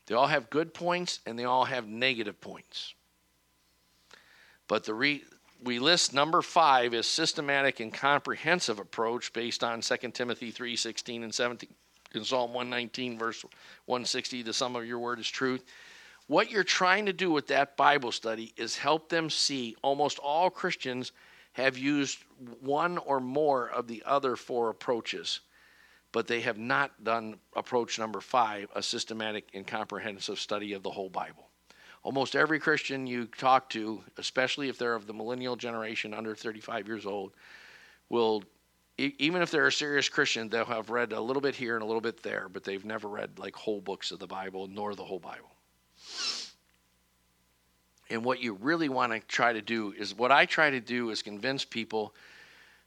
They all have good points and they all have negative points. But the re- we list number five as systematic and comprehensive approach based on 2 Timothy 3 16 and 17. In Psalm 119, verse 160, the sum of your word is truth. What you're trying to do with that Bible study is help them see almost all Christians have used one or more of the other four approaches, but they have not done approach number five, a systematic and comprehensive study of the whole Bible. Almost every Christian you talk to, especially if they're of the millennial generation under 35 years old, will, even if they're a serious Christian, they'll have read a little bit here and a little bit there, but they've never read like whole books of the Bible, nor the whole Bible. And what you really want to try to do is what I try to do is convince people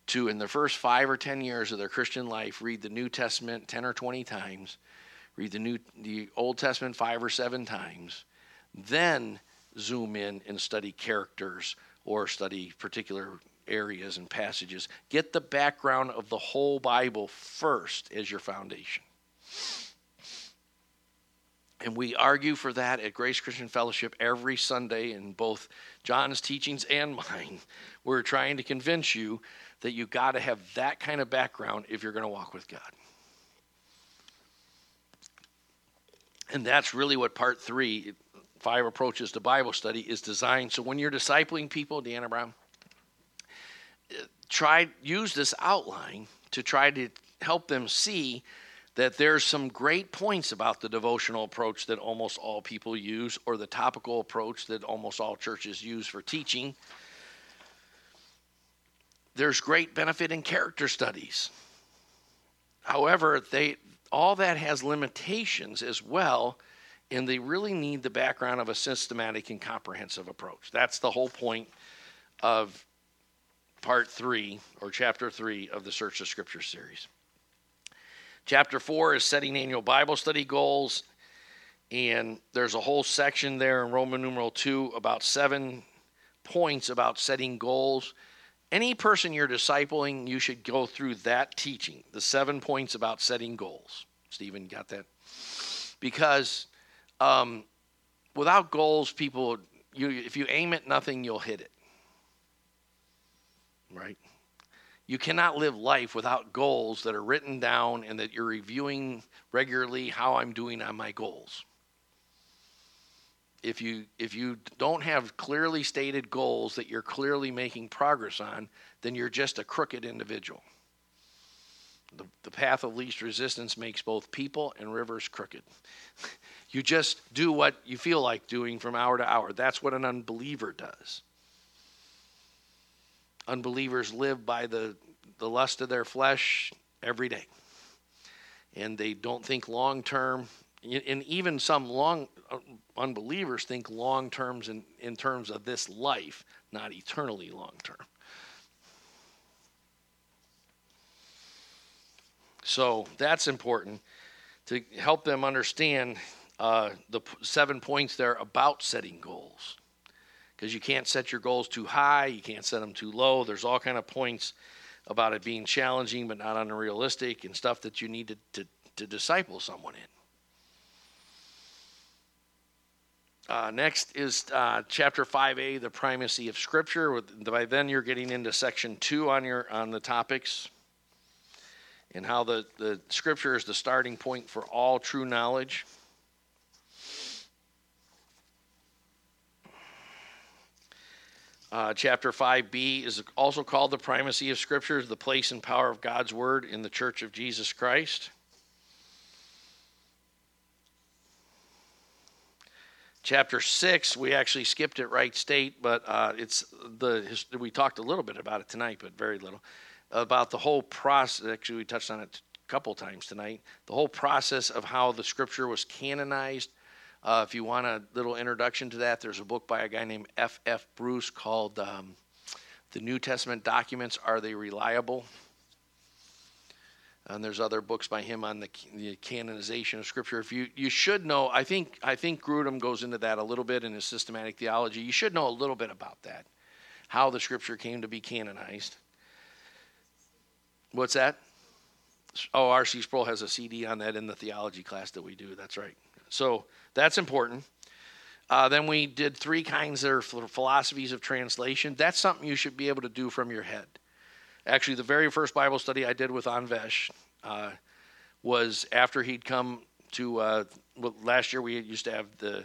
to, in the first five or 10 years of their Christian life, read the New Testament 10 or 20 times, read the, New, the Old Testament five or seven times, then zoom in and study characters or study particular areas and passages. Get the background of the whole Bible first as your foundation. And we argue for that at Grace Christian Fellowship every Sunday in both John's teachings and mine. We're trying to convince you that you got to have that kind of background if you're going to walk with God. And that's really what part three, five approaches to Bible study, is designed. So when you're discipling people, Deanna Brown, try use this outline to try to help them see that there's some great points about the devotional approach that almost all people use, or the topical approach that almost all churches use for teaching. There's great benefit in character studies. However, they all that has limitations as well, and they really need the background of a systematic and comprehensive approach. That's the whole point of part three or chapter three of the Search the Scripture series. Chapter four is setting annual Bible study goals, and there's a whole section there in Roman numeral two about seven points about setting goals. Any person you're discipling, you should go through that teaching, the seven points about setting goals. Stephen, got that? Because um, without goals, people, you, if you aim at nothing, you'll hit it. Right? You cannot live life without goals that are written down and that you're reviewing regularly how I'm doing on my goals. If you if you don't have clearly stated goals that you're clearly making progress on, then you're just a crooked individual. The, the path of least resistance makes both people and rivers crooked. you just do what you feel like doing from hour to hour. That's what an unbeliever does. Unbelievers live by the, the lust of their flesh every day. And they don't think long term. And even some long uh, unbelievers think long terms in, in terms of this life, not eternally long term. So that's important to help them understand uh, the seven points there about setting goals because you can't set your goals too high you can't set them too low. There's all kind of points about it being challenging but not unrealistic and stuff that you need to, to, to disciple someone in. Uh, next is uh, chapter 5a the primacy of scripture. By then you're getting into section 2 on your on the topics and how the, the scripture is the starting point for all true knowledge Uh, chapter 5b is also called the primacy of scriptures, the place and power of God's word in the church of Jesus Christ. Chapter 6, we actually skipped it Wright State, but uh, it's the we talked a little bit about it tonight, but very little about the whole process. Actually, we touched on it a couple times tonight. The whole process of how the scripture was canonized uh, if you want a little introduction to that, there's a book by a guy named F. F. Bruce called um, "The New Testament Documents Are They Reliable?" And there's other books by him on the, the canonization of Scripture. If you you should know, I think I think Grudem goes into that a little bit in his systematic theology. You should know a little bit about that, how the Scripture came to be canonized. What's that? Oh, R.C. Sproul has a CD on that in the theology class that we do. That's right. So that's important. Uh, then we did three kinds of philosophies of translation. That's something you should be able to do from your head. Actually, the very first Bible study I did with Anvesh uh, was after he'd come to. Uh, well, last year we used to have the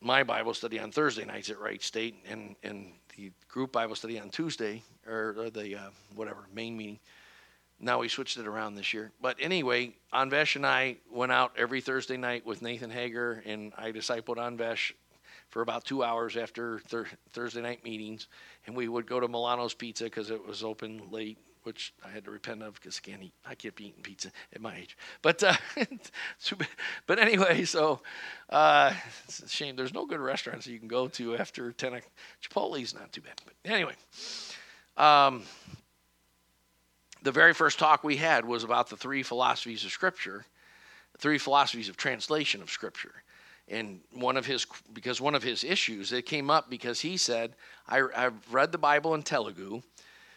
my Bible study on Thursday nights at Wright State, and and the group Bible study on Tuesday, or, or the uh, whatever main meeting. Now we switched it around this year. But anyway, Anvesh and I went out every Thursday night with Nathan Hager, and I discipled Anvesh for about two hours after thir- Thursday night meetings. And we would go to Milano's Pizza because it was open late, which I had to repent of because I can't eat. I can't be eating pizza at my age. But uh, but anyway, so uh, it's a shame. There's no good restaurants you can go to after ten. o'clock. Chipotle's not too bad. But anyway. Um, the very first talk we had was about the three philosophies of Scripture, three philosophies of translation of Scripture. And one of his, because one of his issues, it came up because he said, I, I've read the Bible in Telugu.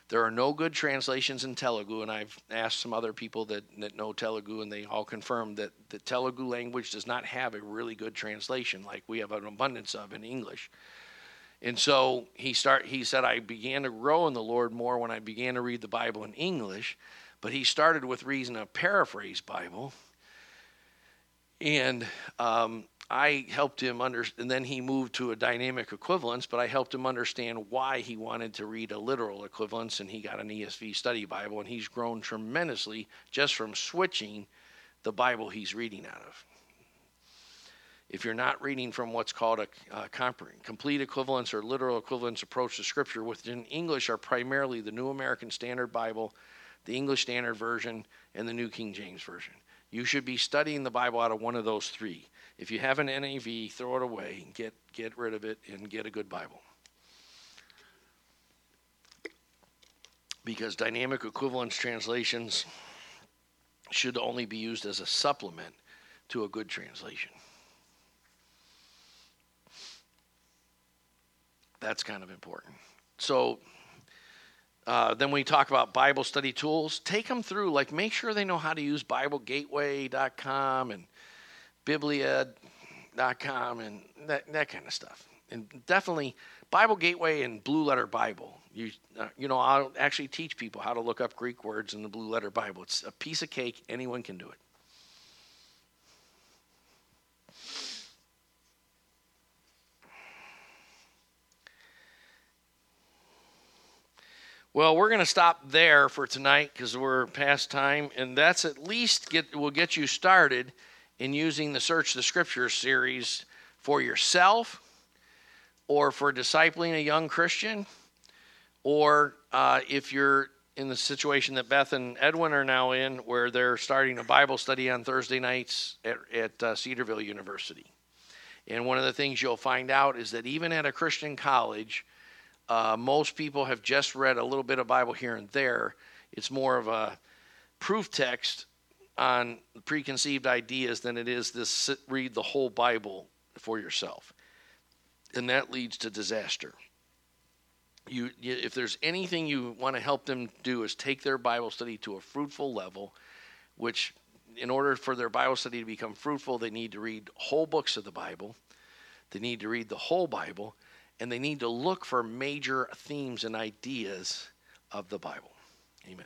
There are no good translations in Telugu, and I've asked some other people that, that know Telugu, and they all confirmed that the Telugu language does not have a really good translation like we have an abundance of in English. And so he start he said I began to grow in the Lord more when I began to read the Bible in English, but he started with reading a paraphrase Bible. And um, I helped him under, and then he moved to a dynamic equivalence, but I helped him understand why he wanted to read a literal equivalence, and he got an ESV study Bible, and he's grown tremendously just from switching the Bible he's reading out of if you're not reading from what's called a uh, complete equivalence or literal equivalence approach to Scripture, within English are primarily the New American Standard Bible, the English Standard Version, and the New King James Version. You should be studying the Bible out of one of those three. If you have an NIV, throw it away, get get rid of it, and get a good Bible. because dynamic equivalence translations should only be used as a supplement to a good translation. That's kind of important. So uh, then we talk about Bible study tools. Take them through, like make sure they know how to use BibleGateway.com and Biblia.com and that, that kind of stuff. And definitely Bible Gateway and Blue Letter Bible. You, uh, you know, I'll actually teach people how to look up Greek words in the Blue Letter Bible. It's a piece of cake. Anyone can do it. Well, we're going to stop there for tonight because we're past time, and that's at least get will get you started in using the Search the Scriptures series for yourself, or for discipling a young Christian, or uh, if you're in the situation that Beth and Edwin are now in, where they're starting a Bible study on Thursday nights at, at uh, Cedarville University. And one of the things you'll find out is that even at a Christian college uh, most people have just read a little bit of Bible here and there. It's more of a proof text on preconceived ideas than it is this sit, read the whole Bible for yourself. And that leads to disaster. You, you, if there's anything you want to help them do is take their Bible study to a fruitful level, which in order for their Bible study to become fruitful, they need to read whole books of the Bible. They need to read the whole Bible and they need to look for major themes and ideas of the Bible. Amen.